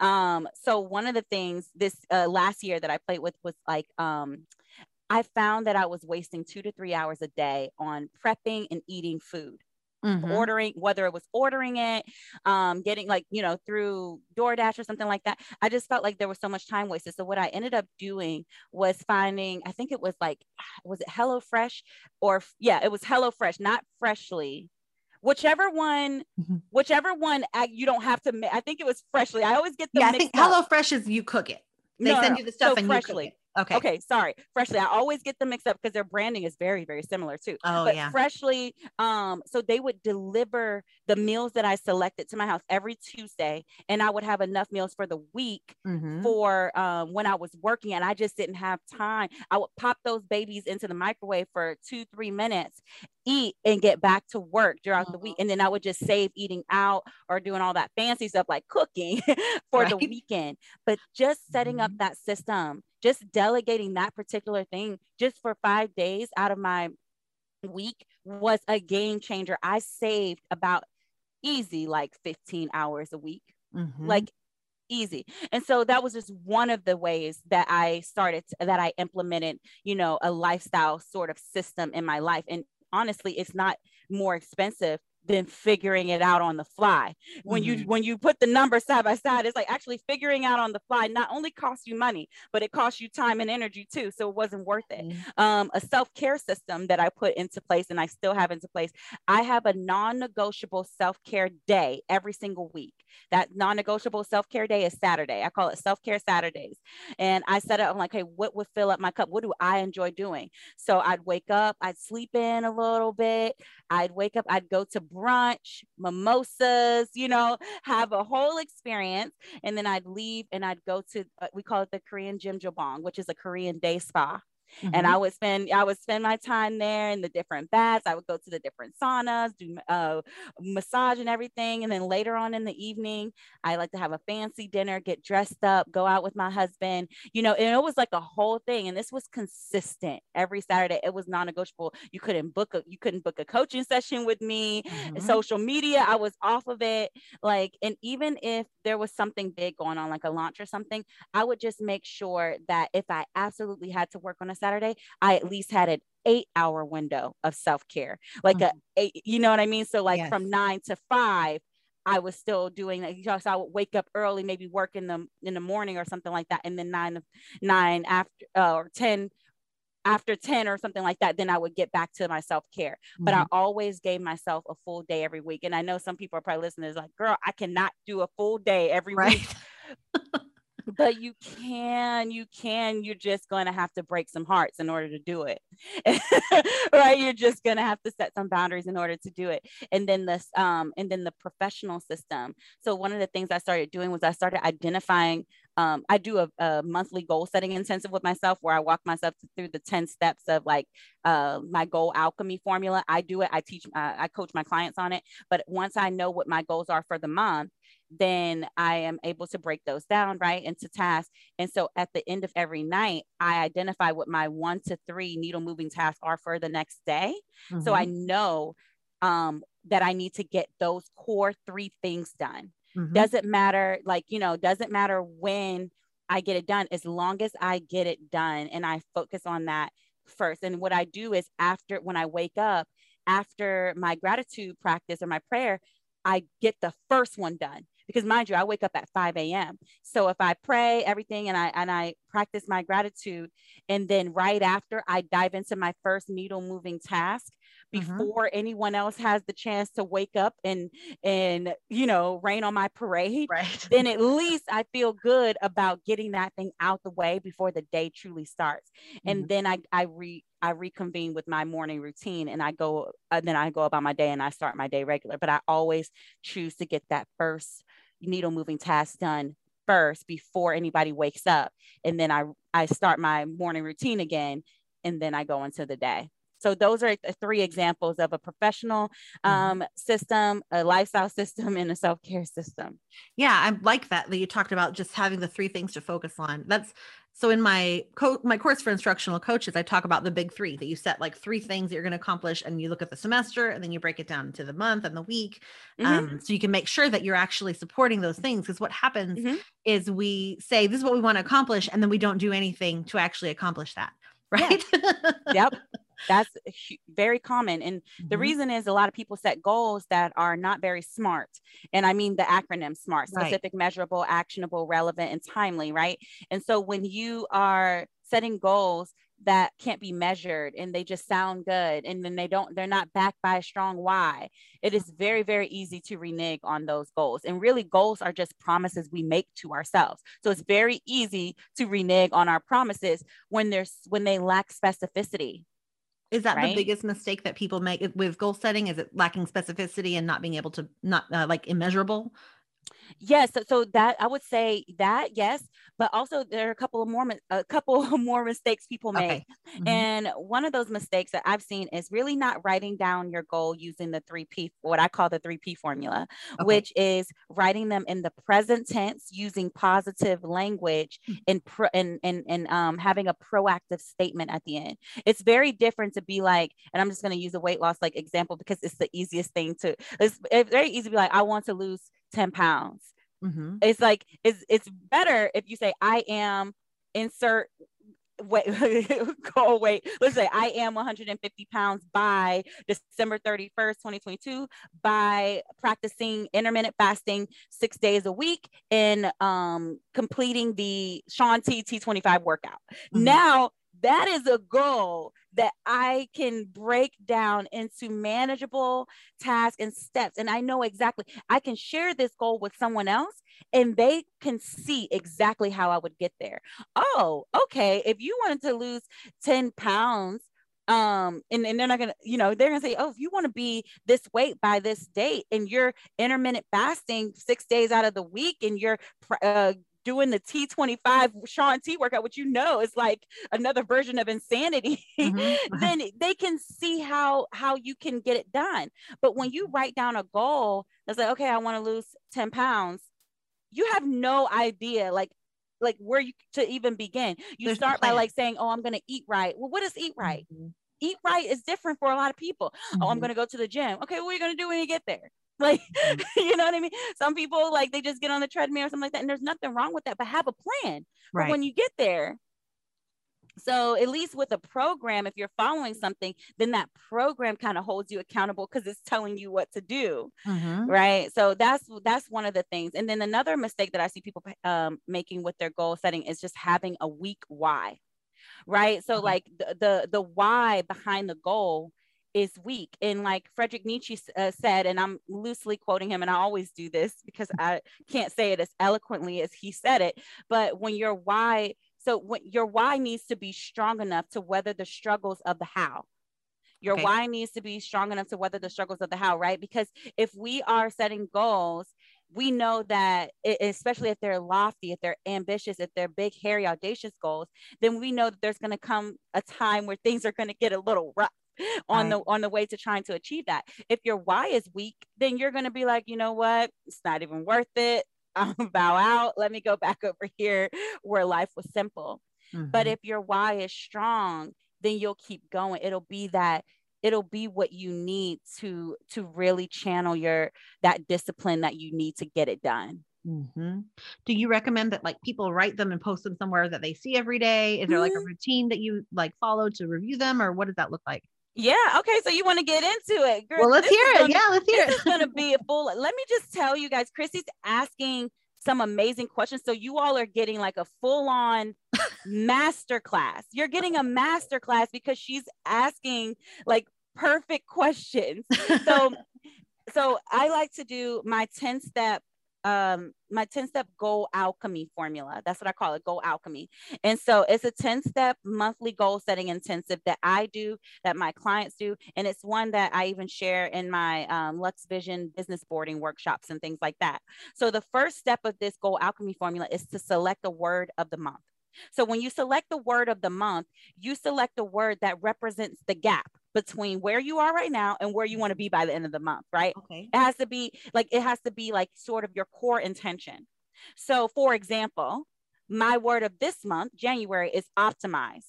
Um, so one of the things this uh, last year that I played with was like um, I found that I was wasting two to three hours a day on prepping and eating food mm-hmm. ordering, whether it was ordering it, um, getting like, you know, through DoorDash or something like that. I just felt like there was so much time wasted. So what I ended up doing was finding, I think it was like, [SIGHS] was it HelloFresh or yeah, it was HelloFresh, not Freshly whichever one mm-hmm. whichever one you don't have to i think it was freshly i always get the yeah i think hello fresh is you cook it they no, send no, you the stuff so and freshly. you cook it. Okay. Okay. Sorry. Freshly. I always get them mixed up because their branding is very, very similar too. Oh, but yeah. Freshly. Um, so they would deliver the meals that I selected to my house every Tuesday, and I would have enough meals for the week mm-hmm. for um, when I was working, and I just didn't have time. I would pop those babies into the microwave for two, three minutes, eat, and get back to work throughout mm-hmm. the week. Mm-hmm. And then I would just save eating out or doing all that fancy stuff like cooking [LAUGHS] for right. the weekend. But just setting mm-hmm. up that system just delegating that particular thing just for five days out of my week was a game changer. I saved about easy like 15 hours a week. Mm-hmm. Like easy. And so that was just one of the ways that I started to, that I implemented, you know, a lifestyle sort of system in my life. And honestly, it's not more expensive than figuring it out on the fly. When mm-hmm. you when you put the numbers side by side, it's like actually figuring out on the fly not only costs you money, but it costs you time and energy too. So it wasn't worth it. Mm-hmm. Um, a self-care system that I put into place and I still have into place. I have a non-negotiable self-care day every single week. That non-negotiable self-care day is Saturday. I call it self-care Saturdays. And I set up, I'm like, hey, what would fill up my cup? What do I enjoy doing? So I'd wake up, I'd sleep in a little bit. I'd wake up, I'd go to brunch, mimosas, you know, have a whole experience. And then I'd leave and I'd go to, uh, we call it the Korean Jjimjilbang, which is a Korean day spa. Mm-hmm. And I would spend I would spend my time there in the different baths. I would go to the different saunas, do uh, massage and everything. And then later on in the evening, I like to have a fancy dinner, get dressed up, go out with my husband. You know, and it was like a whole thing. And this was consistent every Saturday. It was non-negotiable. You couldn't book a you couldn't book a coaching session with me. Mm-hmm. Social media, I was off of it. Like, and even if there was something big going on, like a launch or something, I would just make sure that if I absolutely had to work on a Saturday, I at least had an eight hour window of self care, like mm-hmm. a eight, you know what I mean? So like yes. from nine to five, I was still doing that. You know, so I would wake up early, maybe work in the in the morning or something like that, and then nine nine after uh, or ten after 10 or something like that, then I would get back to my self care. Mm-hmm. But I mm-hmm. always gave myself a full day every week. And I know some people are probably listening, is like, girl, I cannot do a full day every right. week. [LAUGHS] but you can, you can, you're just going to have to break some hearts in order to do it. [LAUGHS] right. You're just going to have to set some boundaries in order to do it. And then this, um, and then the professional system. So one of the things I started doing was I started identifying um, I do a, a, monthly goal setting intensive with myself where I walk myself through the 10 steps of like uh, my goal alchemy formula. I do it, I teach, uh, I coach my clients on it. But once I know what my goals are for the month, then I am able to break those down, right, into tasks. And so at the end of every night, I identify what my one to three needle moving tasks are for the next day. Mm-hmm. So I know um, that I need to get those core three things done. Mm-hmm. Doesn't matter, like, you know, doesn't matter when I get it done, as long as I get it done and I focus on that first. And what I do is after when I wake up, after my gratitude practice or my prayer, I get the first one done because mind you, I wake up at 5 a.m. So if I pray everything and I and I practice my gratitude, and then right after I dive into my first needle moving task, Mm-hmm. before mm-hmm. anyone else has the chance to wake up and and you know rain on my parade right then at least i feel good about getting that thing out the way before the day truly starts mm-hmm. and then i i re I reconvene with my morning routine and I go, and then I go about my day and I start my day regular. But I always choose to get that first needle moving task done first before anybody wakes up. And then I, I start my morning routine again and then I go into the day. So those are three examples of a professional mm-hmm. um, system, a lifestyle [LAUGHS] system, and a self-care system. Yeah, I like that that you talked about just having the three things to focus on. That's so in my co- my course for instructional coaches, I talk about the big three that you set like three things that you're going to accomplish, and you look at the semester, and then you break it down into the month and the week, mm-hmm. um, so you can make sure that you're actually supporting those things. Because what happens mm-hmm. is we say this is what we want to accomplish, and then we don't do anything to actually accomplish that right? Yeah. [LAUGHS] yep. That's very common. And mm-hmm. the reason is a lot of people set goals that are not very smart. And I mean the acronym SMART specific, right. measurable, actionable, relevant, and timely, right? And so when you are setting goals that can't be measured and they just sound good and then they don't they're not backed by a strong why it is very very easy to renege on those goals and really goals are just promises we make to ourselves so it's very easy to renege on our promises when there's when they lack specificity is that right? the biggest mistake that people make with goal setting? Is it lacking specificity and not being able to not uh, like immeasurable? Yes, so, so, that I would say that yes, but also there are a couple of more a couple [LAUGHS] more mistakes people make, okay. mm-hmm. and one of those mistakes that I've seen is really not writing down your goal using the three P, what I call the three P formula, okay. which is writing them in the present tense using positive language mm-hmm. and pro, and and and um, having a proactive statement at the end. It's very different to be like, and I'm just going to use a weight loss like example because it's the easiest thing to. It's, it's very easy to be like, I want to lose 10 pounds. Mm-hmm. It's like it's it's better if you say I am insert wait [LAUGHS] go wait let's say i am 150 pounds by december 31st 2022 by practicing intermittent fasting six days a week and um completing the shaun t t25 workout mm-hmm. now that is a goal that I can break down into manageable tasks and steps. And I know exactly, I can share this goal with someone else and they can see exactly how I would get there. Oh, okay. If you wanted to lose 10 pounds, um and, and they're not gonna you know they're gonna say oh if you want to be this weight by this date and you're intermittent fasting six days out of the week and you're uh, doing the T25 Shaun T workout, which you know is like another version of insanity, [LAUGHS] mm-hmm. then they can see how how you can get it done. But when you write down a goal that's like, okay, I want to lose 10 pounds, you have no idea like like where you to even begin. You There's start by like saying, Oh, I'm gonna eat right. Well, what is eat right? Mm-hmm. Eat right is different for a lot of people. Mm-hmm. Oh, I'm mm-hmm. gonna go to the gym. Okay, what are you gonna do when you get there? [LAUGHS] Like, mm-hmm. [LAUGHS] you know what I mean? Some people like they just get on the treadmill or something like that, and there's nothing wrong with that, but have a plan right. for when you get there. So at least with a program, if you're following something, then that program kind of holds you accountable because it's telling you what to do, mm-hmm. right? So that's that's one of the things. And then another mistake that I see people um, making with their goal setting is just having a weak why, right? So like the, the the why behind the goal is weak. And like Frederick Nietzsche uh, said, and I'm loosely quoting him, and I always do this because I can't say it as eloquently as he said it. But when your why, so when your why needs to be strong enough to weather the struggles of the how. Your okay. why needs to be strong enough to weather the struggles of the how, right? Because if we are setting goals, we know that especially if they're lofty if they're ambitious if they're big hairy audacious goals then we know that there's going to come a time where things are going to get a little rough on right. the on the way to trying to achieve that. If your why is weak, then you're going to be like, you know what? It's not even worth it. [LAUGHS] I'll bow out. Let me go back over here where life was simple. Mm-hmm. But if your why is strong, then you'll keep going. It'll be that it'll be what you need to to really channel your that discipline that you need to get it done mm-hmm. do you recommend that like people write them and post them somewhere that they see every day is there like a mm-hmm. routine that you like follow to review them or what does that look like yeah. Okay. So you want to get into it? Girl, well, let's hear it. Gonna, yeah, let's hear it. Is going to be a full. Let me just tell you guys, Chrissy's asking some amazing questions. So you all are getting like a full on master class. You're getting a master class because she's asking like perfect questions. So, [LAUGHS] so I like to do my 10 step um my 10 step goal alchemy formula. That's what I call it, goal alchemy. And so it's a 10 step monthly goal setting intensive that I do, that my clients do. And it's one that I even share in my um, Lux Vision business boarding workshops and things like that. So the first step of this goal alchemy formula is to select a word of the month. So when you select the word of the month, you select a word that represents the gap between where you are right now and where you want to be by the end of the month, right? Okay. It has to be like it has to be like sort of your core intention. So for example, my word of this month, January, is optimize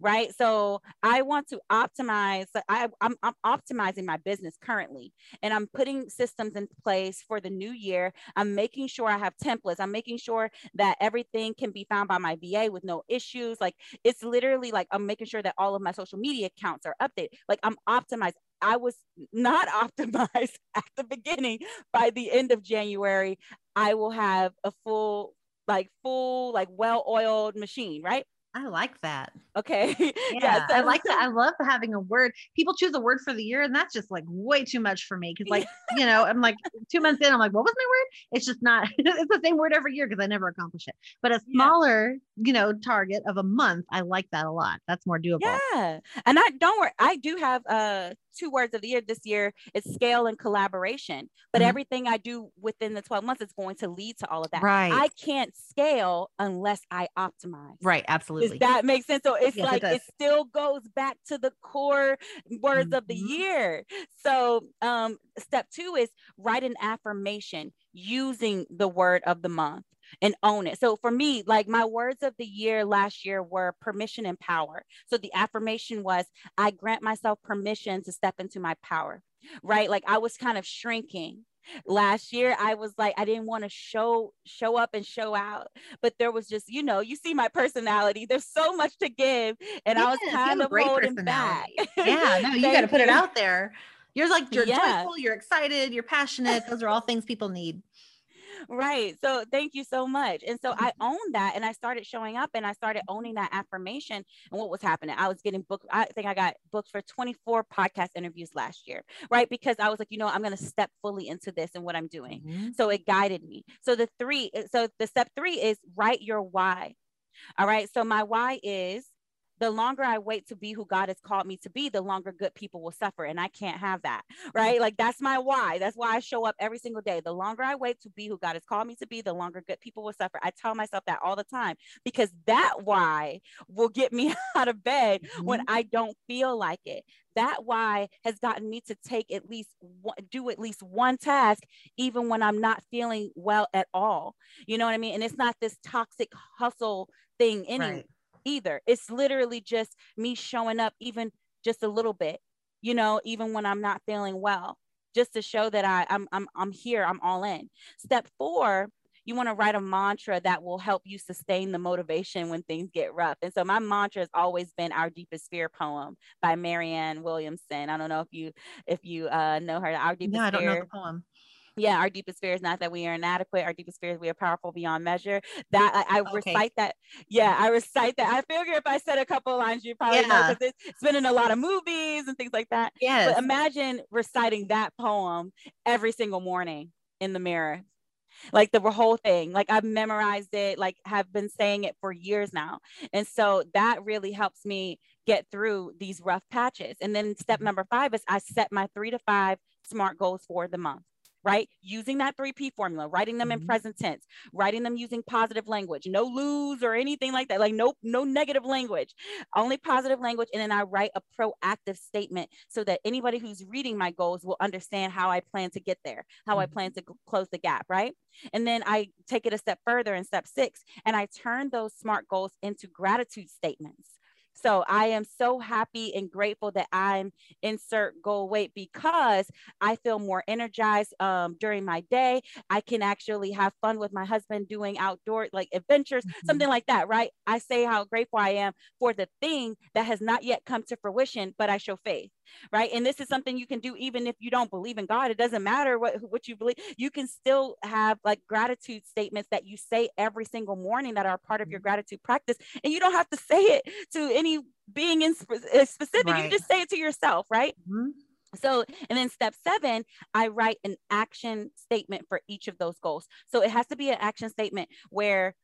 right? So I want to optimize. I, I'm, I'm optimizing my business currently, and I'm putting systems in place for the new year. I'm making sure I have templates. I'm making sure that everything can be found by my VA with no issues. Like it's literally like I'm making sure that all of my social media accounts are updated. Like I'm optimized. I was not [LAUGHS] optimized at the beginning. By the end of January, I will have a full, like full, like well-oiled machine, right? I like that. Okay. [LAUGHS] Yeah, yeah so, I like that. I [LAUGHS] love having a word. People choose a word for the year, and that's just like way too much for me. Cause like, [LAUGHS] you know, I'm like two months in, I'm like, what was my word? It's just not, it's the same word every year because I never accomplish it. But a smaller, yeah. you know, target of a month, I like that a lot. That's more doable. Yeah. And I don't worry, I do have uh two words of the year this year is scale and collaboration. But mm-hmm. everything I do within the 12 months is going to lead to all of that. Right. I can't scale unless I optimize. Right. Absolutely. Does that makes sense? So it's yes, like it, it, still goes back to the core words mm-hmm. of the mm-hmm. year. So um step two is write an affirmation using the word of the month and own it. So for me, like my words of the year last year were permission and power. So the affirmation was I grant myself permission to step into my power, right? Like I was kind of shrinking last year i was like i didn't want to show show up and show out but there was just you know you see my personality there's so much to give and yes, i was kind of holding back [LAUGHS] yeah no you got to put it out there you're like you're yeah. joyful you're excited you're passionate those are all things people need right. So thank you so much. And so I owned that and I started showing up and I started owning that affirmation. And what was happening? I was getting booked. I think I got booked for 24 podcast interviews last year, right? Because I was like, you know, I'm going to step fully into this and what I'm doing. Mm-hmm. So it guided me. So the three, so the step three is write your why. All right. So my why is the longer I wait to be who God has called me to be, the longer good people will suffer. And I can't have that, right? Like that's my why. That's why I show up every single day. The longer I wait to be who God has called me to be, the longer good people will suffer. I tell myself that all the time because that why will get me [LAUGHS] out of bed mm-hmm. when I don't feel like it. That why has gotten me to take at least one, do at least one task, even when I'm not feeling well at all. You know what I mean? And it's not this toxic hustle thing anyway. Right either. It's literally just me showing up even just a little bit, you know, even when I'm not feeling well, just to show that I, I'm, I'm, I'm here, I'm all in. Step four, you want to write a mantra that will help you sustain the motivation when things get rough. And so my mantra has always been Our Deepest Fear poem by Marianne Williamson. I don't know if you if you uh, know her. Our Deepest no, I don't Fear. know the poem yeah our deepest fear is not that we are inadequate. Our deepest fear is we are powerful beyond measure. That i, I okay. recite that. Yeah i recite that. I figure if i said a couple lines you probably yeah. know because it's, it's been in a lot of movies and things like that. Yeah but imagine reciting that poem every single morning in the mirror. Like the whole thing. Like i've memorized it like have been saying it for years now. And so that really helps me get through these rough patches. And then step mm-hmm. number five is i set my three to five smart goals for the month right? Using that 3P formula, writing them mm-hmm. in present tense, writing them using positive language, no lose or anything like that. Like no, no negative language, only positive language. And then I write a proactive statement so that anybody who's reading my goals will understand how I plan to get there, how mm-hmm. I plan to close the gap, right? And then I take it a step further in step six, and I turn those SMART goals into gratitude statements. So I am so happy and grateful that I'm insert goal weight because I feel more energized um, during my day. I can actually have fun with my husband doing outdoor like adventures, mm-hmm. something like that, right? I say how grateful I am for the thing that has not yet come to fruition, but I show faith right and this is something you can do even if you don't believe in god it doesn't matter what what you believe you can still have like gratitude statements that you say every single morning that are part of your mm-hmm. gratitude practice and you don't have to say it to any being in uh, specific right. you just say it to yourself right mm-hmm. So, and then step seven, I write an action statement for each of those goals. So it has to be an action statement where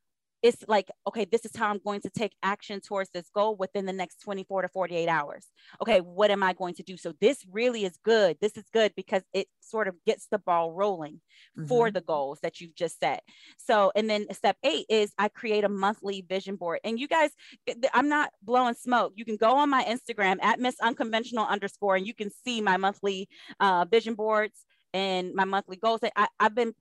it's like, okay, this is how I'm going to take action towards this goal within the next 24 to 48 hours. Okay, what am I going to do? So this really is good. This is good because it sort of gets the ball rolling mm-hmm. for the goals that you've just set. So, and then step eight is I create a monthly vision board. And you guys, I'm not blowing smoke. You can go on my Instagram at Miss Unconventional underscore, and you can see my monthly uh, vision boards and my monthly goals. I, I've been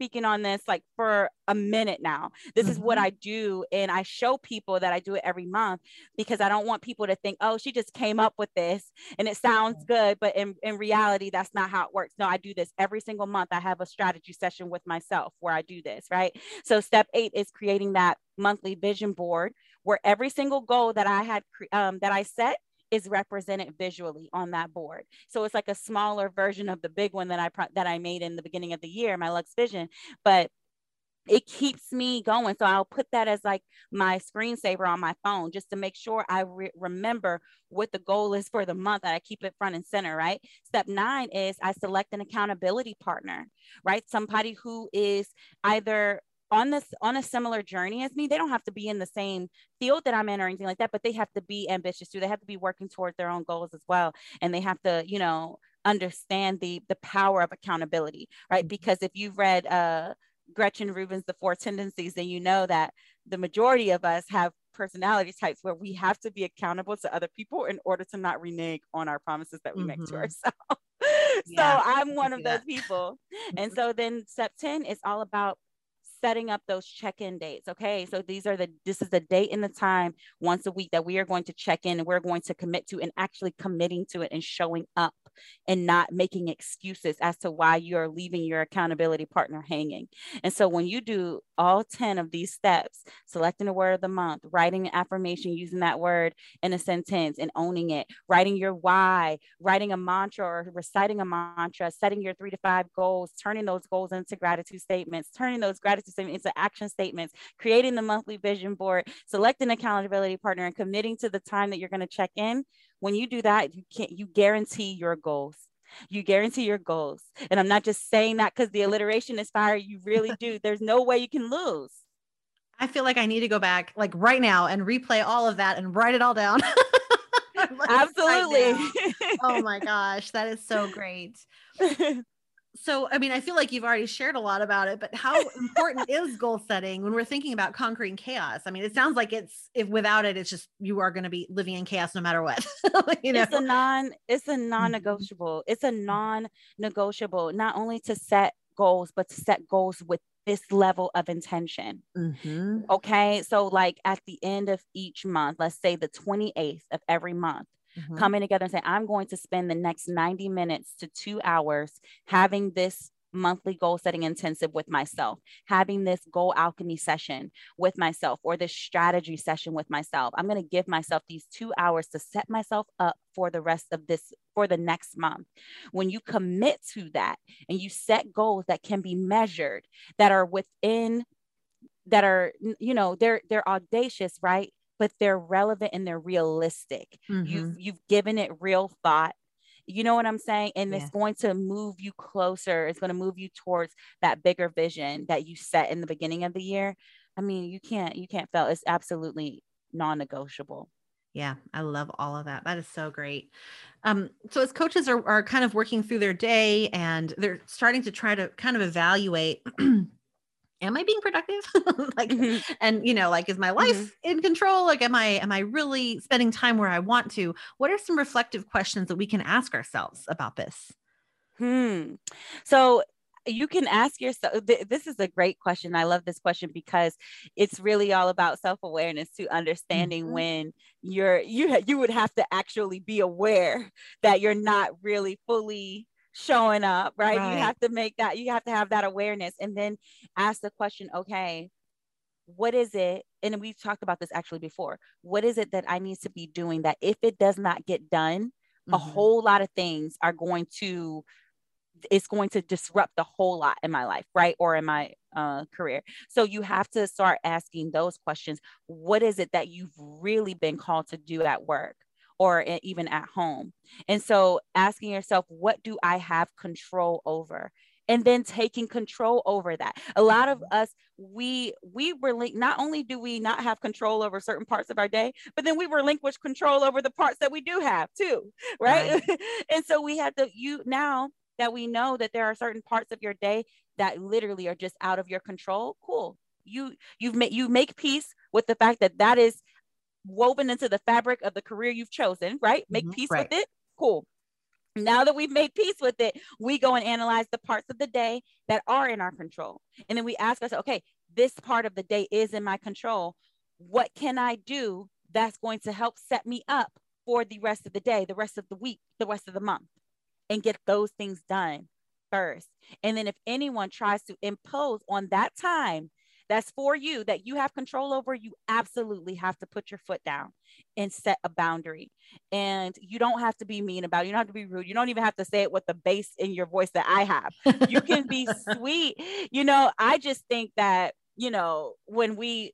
speaking on this like for a minute now. This mm-hmm. is what mm-hmm. I do. And I show people that I do it every month because I don't want people to think, oh, she just came up with this and it sounds good. But in, in reality, that's not how it works. No, I do this every single month. I have a strategy session with myself where I do this, right? So step eight is creating that monthly vision board where every single goal that I had um, that I set is represented visually on that board. So it's like a smaller version of the big one that I that I made in the beginning of the year, my Lux Vision, but it keeps me going. So I'll put that as like my screensaver on my phone just to make sure I re- remember what the goal is for the month that I keep it front and center, right? Step nine is I select an accountability partner, right? Somebody who is either on this on a similar journey as me they don't have to be in the same field that i'm in or anything like that but they have to be ambitious too they have to be working towards their own goals as well and they have to you know understand the the power of accountability right mm-hmm. because if you've read uh gretchen rubin's the four tendencies then you know that the majority of us have personality types where we have to be accountable to other people in order to not renege on our promises that we mm-hmm. make to mm-hmm. ourselves [LAUGHS] so yeah, I'm one of those people. And so then step 10 is all about setting up those check-in dates okay so these are the this is the date and the time once a week that we are going to check in and we're going to commit to and actually committing to it and showing up and not making excuses as to why you're leaving your accountability partner hanging. And so when you do all 10 of these steps, selecting a word of the month, writing an affirmation using that word in a sentence and owning it, writing your why, writing a mantra or reciting a mantra, setting your three to five goals, turning those goals into gratitude statements, turning those gratitude statements into action statements, creating the monthly vision board, selecting an accountability partner and committing to the time that you're going to check in when you do that, you can't you guarantee your goals. You guarantee your goals. And I'm not just saying that because the alliteration is fire. You really do. [LAUGHS] There's no way you can lose. I feel like I need to go back like right now and replay all of that and write it all down. [LAUGHS] Absolutely. [LAUGHS] oh my gosh, that is so great. So i mean i feel like you've already shared a lot about it but how important is goal setting when we're thinking about conquering chaos i mean it sounds like it's if without it it's just you are going to be living in chaos no matter what [LAUGHS] you know it's a non it's a mm-hmm. non-negotiable it's a non-negotiable not only to set goals but to set goals with this level of intention. Mm-hmm. Okay. So, like at the end of each month, let's say the 28th of every month, mm-hmm. coming together and saying, I'm going to spend the next 90 minutes to two hours having this monthly goal setting intensive with myself, having this goal alchemy session with myself or this strategy session with myself. I'm going to give myself these two hours to set myself up for the rest of this, for the next month. When you commit to that and you set goals that can be measured, that are within, that are, you know, they're, they're audacious, right? But they're relevant and they're realistic. Mm-hmm. You've you've given it real thought. You know what I'm saying? And yeah. it's going to move you closer. It's going to move you towards that bigger vision that you set in the beginning of the year. I mean, you can't you can't fail. It's absolutely non-negotiable. Yeah, I love all of that. That is so great. Um, so as coaches are, are kind of working through their day and they're starting to try to kind of evaluate [CLEARS THROAT] am i being productive [LAUGHS] like mm-hmm. and you know like is my life mm-hmm. in control like am i am i really spending time where i want to what are some reflective questions that we can ask ourselves about this hmm so you can ask yourself this is a great question i love this question because it's really all about self-awareness to understanding mm-hmm. when you're you you would have to actually be aware that you're not really fully showing up, right? right? You have to make that, you have to have that awareness and then ask the question, okay, what is it? And we've talked about this actually before. What is it that I need to be doing that if it does not get done, mm-hmm. a whole lot of things are going to it's going to disrupt the whole lot in my life, right? Or in my uh, career. So you have to start asking those questions. What is it that you've really been called to do at work? Or even at home. And so asking yourself, what do I have control over? and then taking control over that a lot of mm-hmm. us we we relink not only do we not have control over certain parts of our day but then we relinquish control over the parts that we do have too [LAUGHS] right, right. [LAUGHS] and so we have to you now that we know that there are certain parts of your day that literally are just out of your control cool you you've made you make peace with the fact that that is woven into the fabric of the career you've chosen right make mm-hmm. peace right. with it cool now that we've made peace with it, we go and analyze the parts of the day that are in our control. And then we ask ourselves, okay, this part of the day is in my control. What can I do that's going to help set me up for the rest of the day, the rest of the week, the rest of the month, and get those things done first. And then if anyone tries to impose on that time that's for you that you have control over, you absolutely have to put your foot down and set a boundary. And you don't have to be mean about it. You don't have to be rude. You don't even have to say it with the bass in your voice that I have. You can be [LAUGHS] sweet. You know, I just think that, you know, when we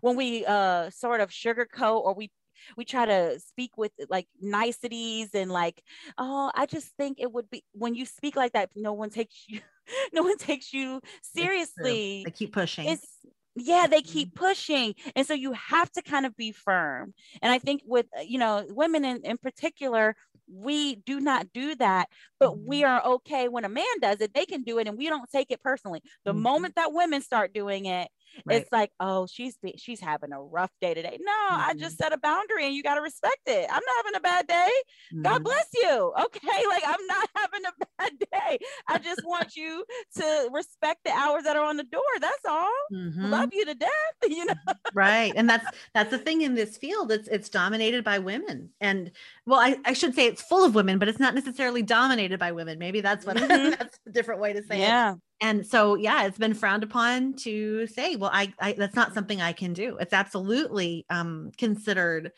when we uh sort of sugarcoat or we we try to speak with like niceties and like oh i just think it would be when you speak like that no one takes you [LAUGHS] no one takes you seriously they keep pushing it's yeah they keep mm-hmm. pushing and so you have to kind of be firm and i think with uh, you know women in, in particular we do not do that but we mm-hmm. are okay when a man does it they can do it and we don't take it personally the mm-hmm. moment that women start doing it Right. It's like, oh, she's she's having a rough day today. No, mm-hmm. I just set a boundary and you got to respect it. I'm not having a bad day. Mm-hmm. God bless you. Okay, [LAUGHS] like I'm not [LAUGHS] having a bad day. I just want you to respect the hours that are on the door. That's all. Mm-hmm. Love you to death, [LAUGHS] you know. right. And that's that's the thing in this field. It's it's dominated by women. And well, I, I should say it's full of women, but it's not necessarily dominated by women. Maybe that's what mm-hmm. that's a different way to say yeah. it and so yeah it's been frowned upon to say well I, I that's not something i can do. It's absolutely um considered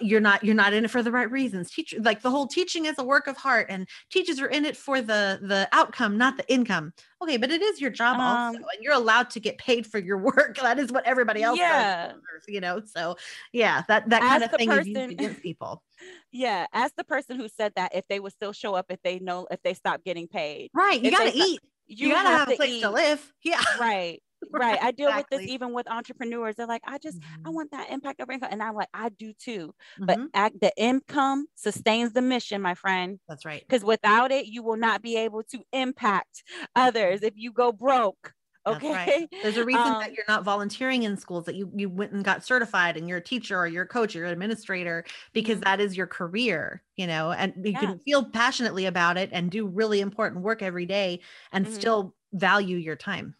you're not you're not in it for the right reasons. Teacher like the whole teaching is a work of heart and teachers are in it for the the outcome not the income. Okay but it is your job um, also and you're allowed to get paid for your [LAUGHS] work. That is what everybody else yeah. does you know? So yeah that that kind of thing person, is used against people. [LAUGHS] Yeah ask the person who said that if they would still show up if they know if they stop getting paid right you got to eat you, you gotta have, have a place eat. to live. [LAUGHS] Yeah. [LAUGHS] Right. Right. I deal exactly. with this even with entrepreneurs. They're like, I just, mm-hmm. I want that impact over income. And I'm like, I do too. Mm-hmm. But act, the income sustains the mission, my friend. That's right. Because without it, you will not be able to impact others if you go broke. Okay. Right. There's a [LAUGHS] reason um, that you're not volunteering in schools, that you you went and got certified and you're a teacher or you're a coach or you're an administrator because mm-hmm. that is your career, you know, and you yeah. can feel passionately about it and do really important work every day and mm-hmm. still value your time.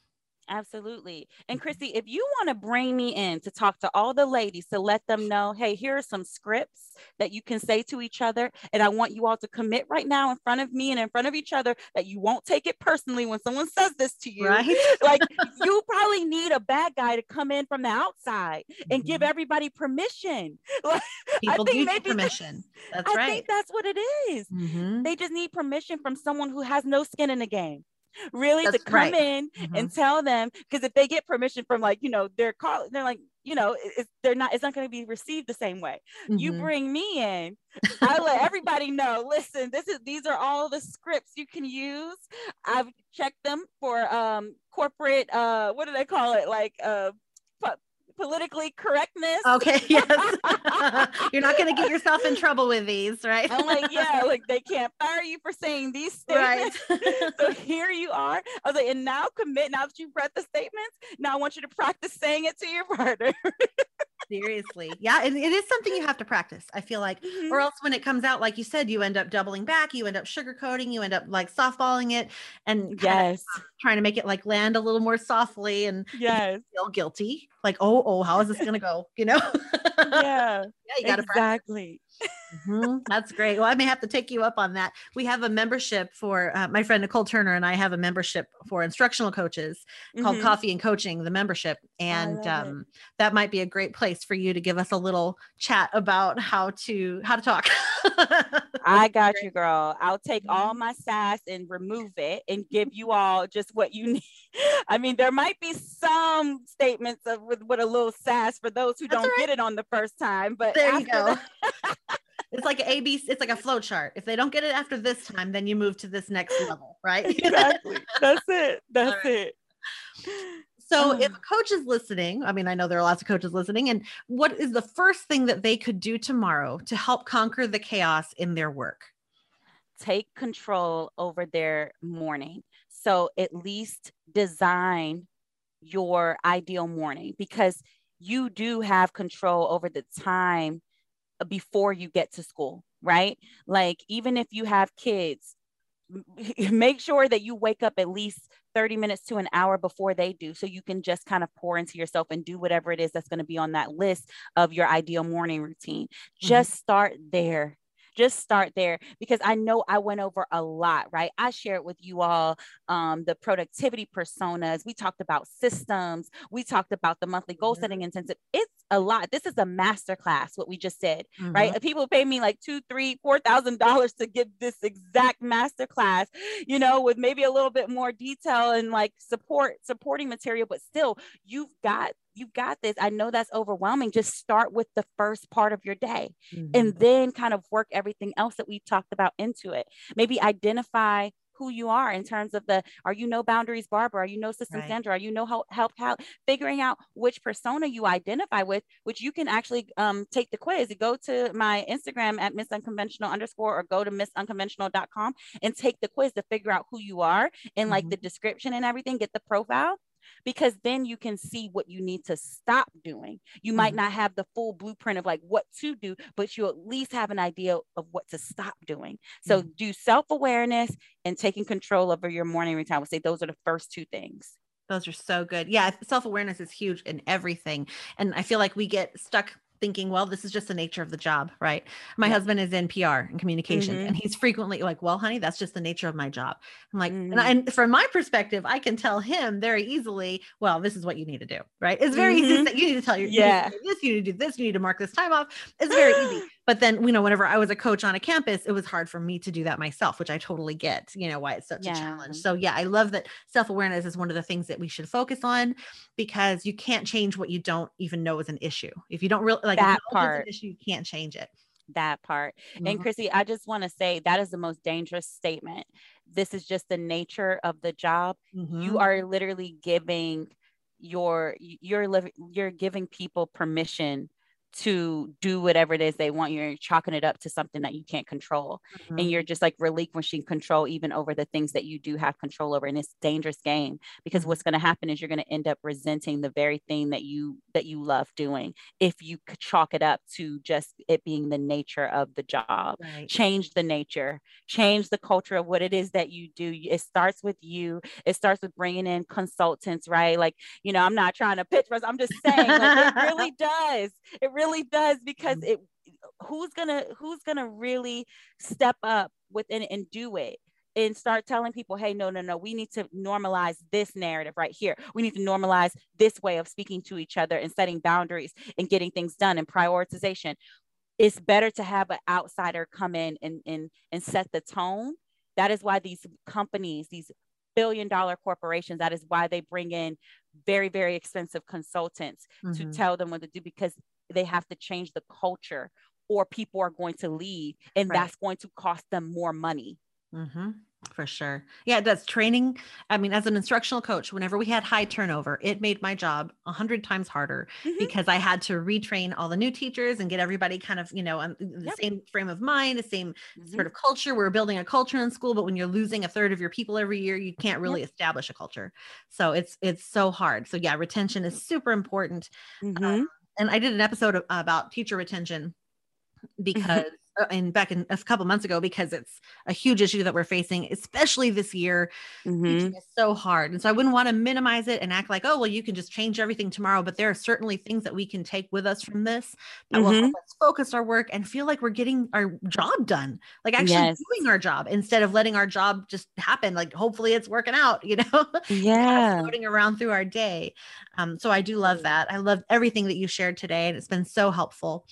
Absolutely. And mm-hmm. Chrissy, if you want to bring me in to talk to all the ladies to let them know, hey, here are some scripts that you can say to each other. And I want you all to commit right now in front of me and in front of each other that you won't take it personally when someone says this to you. Right. [LAUGHS] like you probably need a bad guy to come in from the outside and mm-hmm. give everybody permission. [LAUGHS] People do need permission. That's I right. I think that's what it is. Mm-hmm. They just need permission from someone who has no skin in the game really That's to come right. in mm-hmm. and tell them because if they get permission from like you know their call they're like you know it's, they're not it's not going to be received the same way mm-hmm. you bring me in i let everybody know listen this is these are all the scripts you can use i've checked them for um corporate uh what do they call it like uh politically correctness. Okay, [LAUGHS] yes. [LAUGHS] You're not going to get yourself in trouble with these, right? I'm like, yeah, [LAUGHS] like they can't fire you for saying these statements. Right. so here you are. I was like, and now commit. Now that you've read the statements, now I want you to practice saying it to your partner. Seriously. Yeah. And it is something you have to practice, I feel like. Mm-hmm. Or else when it comes out, like you said, you end up doubling back, you end up sugarcoating, you end up like softballing it and yes, trying to make it like land a little more softly and yes, feel guilty. Like, oh, oh, how is this gonna go? You know? [LAUGHS] yeah. yeah, you gotta exactly. Mm-hmm. [LAUGHS] That's great. Well, I may have to take you up on that. We have a membership for uh, my friend Nicole Turner and I have a membership for instructional coaches mm-hmm. called Coffee and Coaching, the membership, and um, that might be a great place for you to give us a little chat about how to how to talk. [LAUGHS] I got you, girl. I'll take all mm-hmm. my sass and remove it and give you all just what you [LAUGHS] need. I mean, there might be some statements of with, with a little sass for those who That's don't right. get it on the first time, but there you go. It's like a B. It's like a flow chart. If they don't get it after this time, then you move to this next level, right? [LAUGHS] exactly. That's it. That's right. it. So, oh. if a coach is listening, I mean, I know there are lots of coaches listening, and what is the first thing that they could do tomorrow to help conquer the chaos in their work? Take control over their morning. So, at least design your ideal morning because you do have control over the time before you get to school, right? Like, even if you have kids, [LAUGHS] make sure that you wake up at least 30 minutes to an hour before they do so you can just kind of pour into yourself and do whatever it is that's going to be on that list of your ideal morning routine mm-hmm. just start there just start there because I know I went over a lot, right? I shared with you all um, the productivity personas. We talked about systems. We talked about the monthly goal mm-hmm. setting intensive. It's a lot. This is a master class, what we just said, mm-hmm. right? People pay me like two, three, four thousand dollars to get this exact master class, you know, with maybe a little bit more detail and like support, supporting material, but still, you've got you got this. I know that's overwhelming. Just start with the first part of your day mm-hmm. and then kind of work everything else that we've talked about into it. Maybe identify who you are in terms of the are you no boundaries Barbara? Are you no system right. Sandra? Are you no help help help figuring out which persona you identify with, which you can actually um, take the quiz. Go to my Instagram at Miss Unconventional underscore or go to missunconventional.com and take the quiz to figure out who you are and like mm-hmm. the description and everything, get the profile because then you can see what you need to stop doing. You might mm-hmm. not have the full blueprint of like what to do, but you at least have an idea of what to stop doing. So mm-hmm. do self awareness and taking control over your morning routine. I would say those are the first two things. Those are so good. Yeah, self awareness is huge in everything. And I feel like we get stuck thinking, well, this is just the nature of the job, right? My yeah. husband is in PR and communications, mm-hmm. and he's frequently like, well, honey, that's just the nature of my job. I'm like, mm-hmm. and, I, and, from my perspective, I can tell him very easily, well, this is what you need to do, right? It's very mm-hmm. easy. You need to tell your, yeah, you this, you need to do this, you need to mark this time off. It's very easy. [GASPS] [LAUGHS] But then, you know, whenever I was a coach on a campus, it was hard for me to do that myself, which I totally get, you know, why it's such yeah. a challenge. So, yeah, I love that self awareness is one of the things that we should focus on because you can't change what you don't even know is an issue. If you don't really like that part, issue, you can't change it that part. Mm-hmm. And Chrissy, I just want to say that is the most dangerous statement. This is just the nature of the job. Mm-hmm. You are literally giving your you're living you're giving people permission to do whatever it is they want. You're chalking it up to something that you can't control. Mm-hmm. And you're just like relinquishing control even over the things that you do have control over. And it's dangerous game because mm-hmm. what's going to happen is you're going to end up resenting the very thing that you that you love doing if you could chalk it up to just it being the nature of the job. Right. Change the nature, change the culture of what it is that you do. It starts with you. It starts with bringing in consultants, right? Like, you know, I'm not trying to pitch us. I'm just saying like, it [LAUGHS] really does. It really does because mm. it who's gonna who's gonna really step up within it and do it and start telling people, hey, no, no, no, we need to normalize this narrative right here. We need to normalize this way of speaking to each other and setting boundaries and getting things done and prioritization. It's better to have an outsider come in and, and, and set the tone. That is why these companies, these billion dollar corporations, that is why they bring in very, very expensive consultants mm-hmm. to tell them what to do because they have to change the culture or people are going to leave and right. that's going to cost them more money. Mm-hmm. For sure. Yeah, that's training. I mean, as an instructional coach, whenever we had high turnover, it made my job a hundred times harder mm-hmm. because I had to retrain all the new teachers and get everybody kind of, you know, on the yep. same frame of mind, the same mm-hmm. sort of culture. We're building a culture in school, but when you're losing a third of your people every year, you can't really yep. establish a culture. So it's it's so hard. So yeah, retention is super important. Mm-hmm. Um, and I did an episode about teacher retention mm-hmm. because and back in a couple months ago because it's a huge issue that we're facing, especially this year. Mm-hmm. It's so hard. And so I wouldn't want to minimize it and act like, oh, well, you can just change everything tomorrow. But there are certainly things that we can take with us from this that mm-hmm. will help mm-hmm. us focus our work and feel like we're getting our job done, like actually yes. doing our job instead of letting our job just happen. Like hopefully it's working out, [LAUGHS] you know? Yeah. floating around through our day. Um, so I do love that. I love everything that you shared today. And it's been so helpful.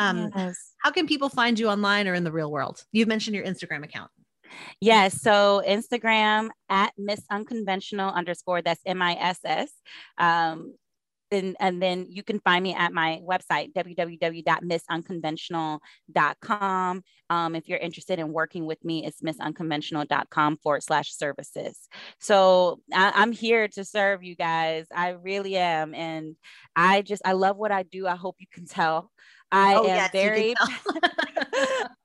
Um, yes. How can people find you online or in the real world? You've mentioned your Instagram account. Yes. So Instagram at Miss Unconventional underscore, that's M I S S. Um, and, and then you can find me at my website, www.missunconventional.com. Um, if you're interested in working with me, it's missunconventional.com forward slash services. So I, I'm here to serve you guys. I really am. And I just, I love what I do. I hope you can tell. I oh, am yes, very [LAUGHS]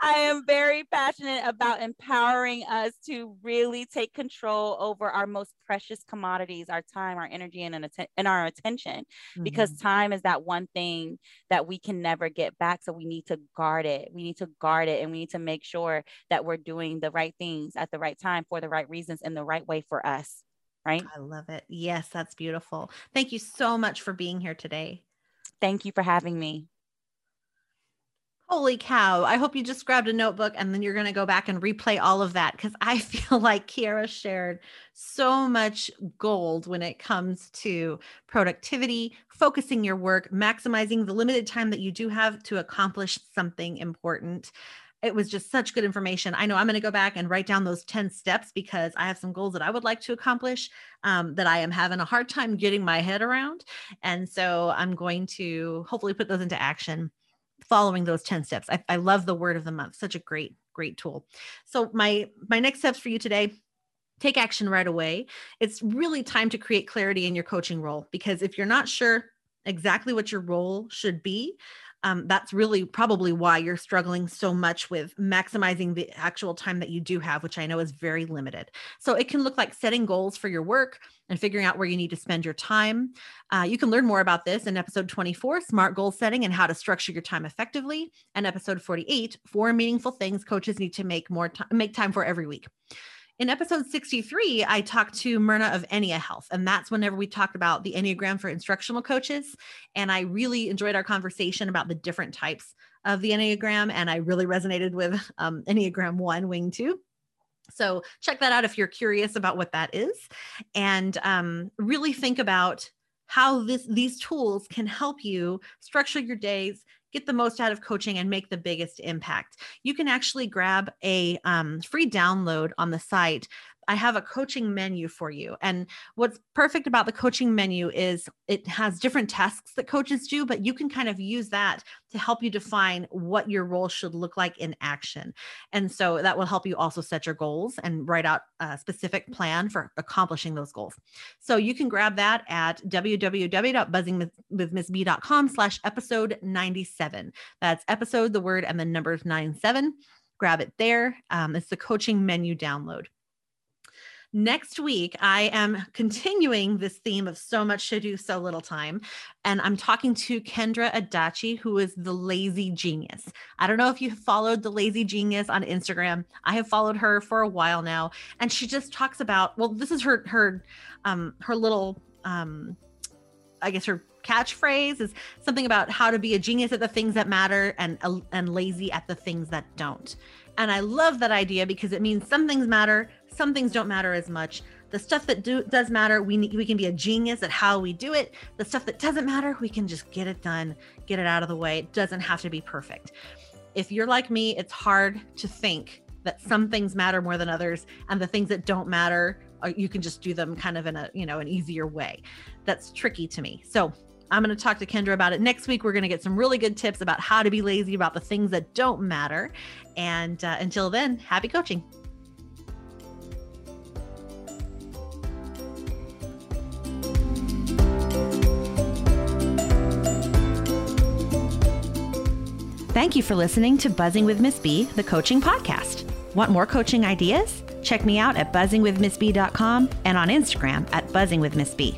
I am very passionate about empowering us to really take control over our most precious commodities, our time, our energy, and, an and our attention. Mm-hmm. Because time is that one thing that we can never get back. So we need to guard it. We need to guard it and we need to make sure that we're doing the right things at the right time for the right reasons in the right way for us. Right. I love it. Yes, that's beautiful. Thank you so much for being here today. Thank you for having me. Holy cow. I hope you just grabbed a notebook and then you're going to go back and replay all of that because I [LAUGHS] feel like Kiara shared so much gold when it comes to productivity, focusing your work, maximizing the limited time that you do have to accomplish something important. It was just such good information. I know I'm going to go back and write down those 10 steps because I have some goals that I would like to accomplish um, that I am having a hard time getting my head around. And so I'm going to hopefully put those into action following those 10 steps. I, I love the word of the month. Such a great, great tool. So my my next steps for you today take action right away. It's really time to create clarity in your coaching role because if you're not sure exactly what your role should be, um, that's really probably why you're struggling so much with maximizing the actual time that you do have, which I know is very limited. So it can look like setting goals for your work and figuring out where you need to spend your time. Uh, you can learn more about this in episode 24, Smart Goal Setting and How to Structure Your Time Effectively, and episode 48, Four Meaningful Things Coaches Need to Make More Time, Make Time for Every Week. In episode 63, I talked to Myrna of Ennea Health, and that's whenever we talked about the Enneagram for instructional coaches. And I really enjoyed our conversation about the different types of the Enneagram, and I really resonated with um, Enneagram 1, Wing 2. So check that out if you're curious about what that is, and um, really think about how this these tools can help you structure your days get the most out of coaching and make the biggest impact. You can actually grab a um, free download on the site I have a coaching menu for you. And what's perfect about the coaching menu is it has different tasks that coaches do, but you can kind of use that to help you define what your role should look like in action. And so that will help you also set your goals and write out a specific plan for accomplishing those goals. So you can grab that at www.buzzingwithmissb.com slash episode 97. That's episode, the word, and the numbers 97. Grab it there. Um, it's the coaching menu download. Next week, I am continuing this theme of so much to do, so little time. And I'm talking to Kendra Adachi, who is the lazy genius. I don't know if you followed the lazy genius on Instagram. I have followed her for a while now. And she just talks about, well, this is her, her, um, her little, um, I guess her catchphrase is something about how to be a genius at the things that matter and and lazy at the things that don't. And I love that idea because it means some things matter, some things don't matter as much. The stuff that do, does matter, we we can be a genius at how we do it. The stuff that doesn't matter, we can just get it done, get it out of the way. It doesn't have to be perfect. If you're like me, it's hard to think that some things matter more than others, and the things that don't matter, uh, you can just do them kind of in a you know an easier way. That's tricky to me. So I'm going to talk to Kendra about it next week. We're going to get some really good tips about how to be lazy about the things that don't matter. And uh, until then, happy coaching. Thank you for listening to Buzzing with Miss B, the coaching podcast. Want more coaching ideas? Check me out at buzzingwithmissb.com and on Instagram at buzzingwithmissb.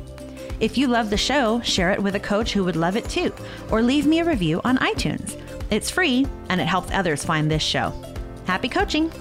If you love the show, share it with a coach who would love it too, or leave me a review on iTunes. It's free and it helps others find this show. Happy coaching!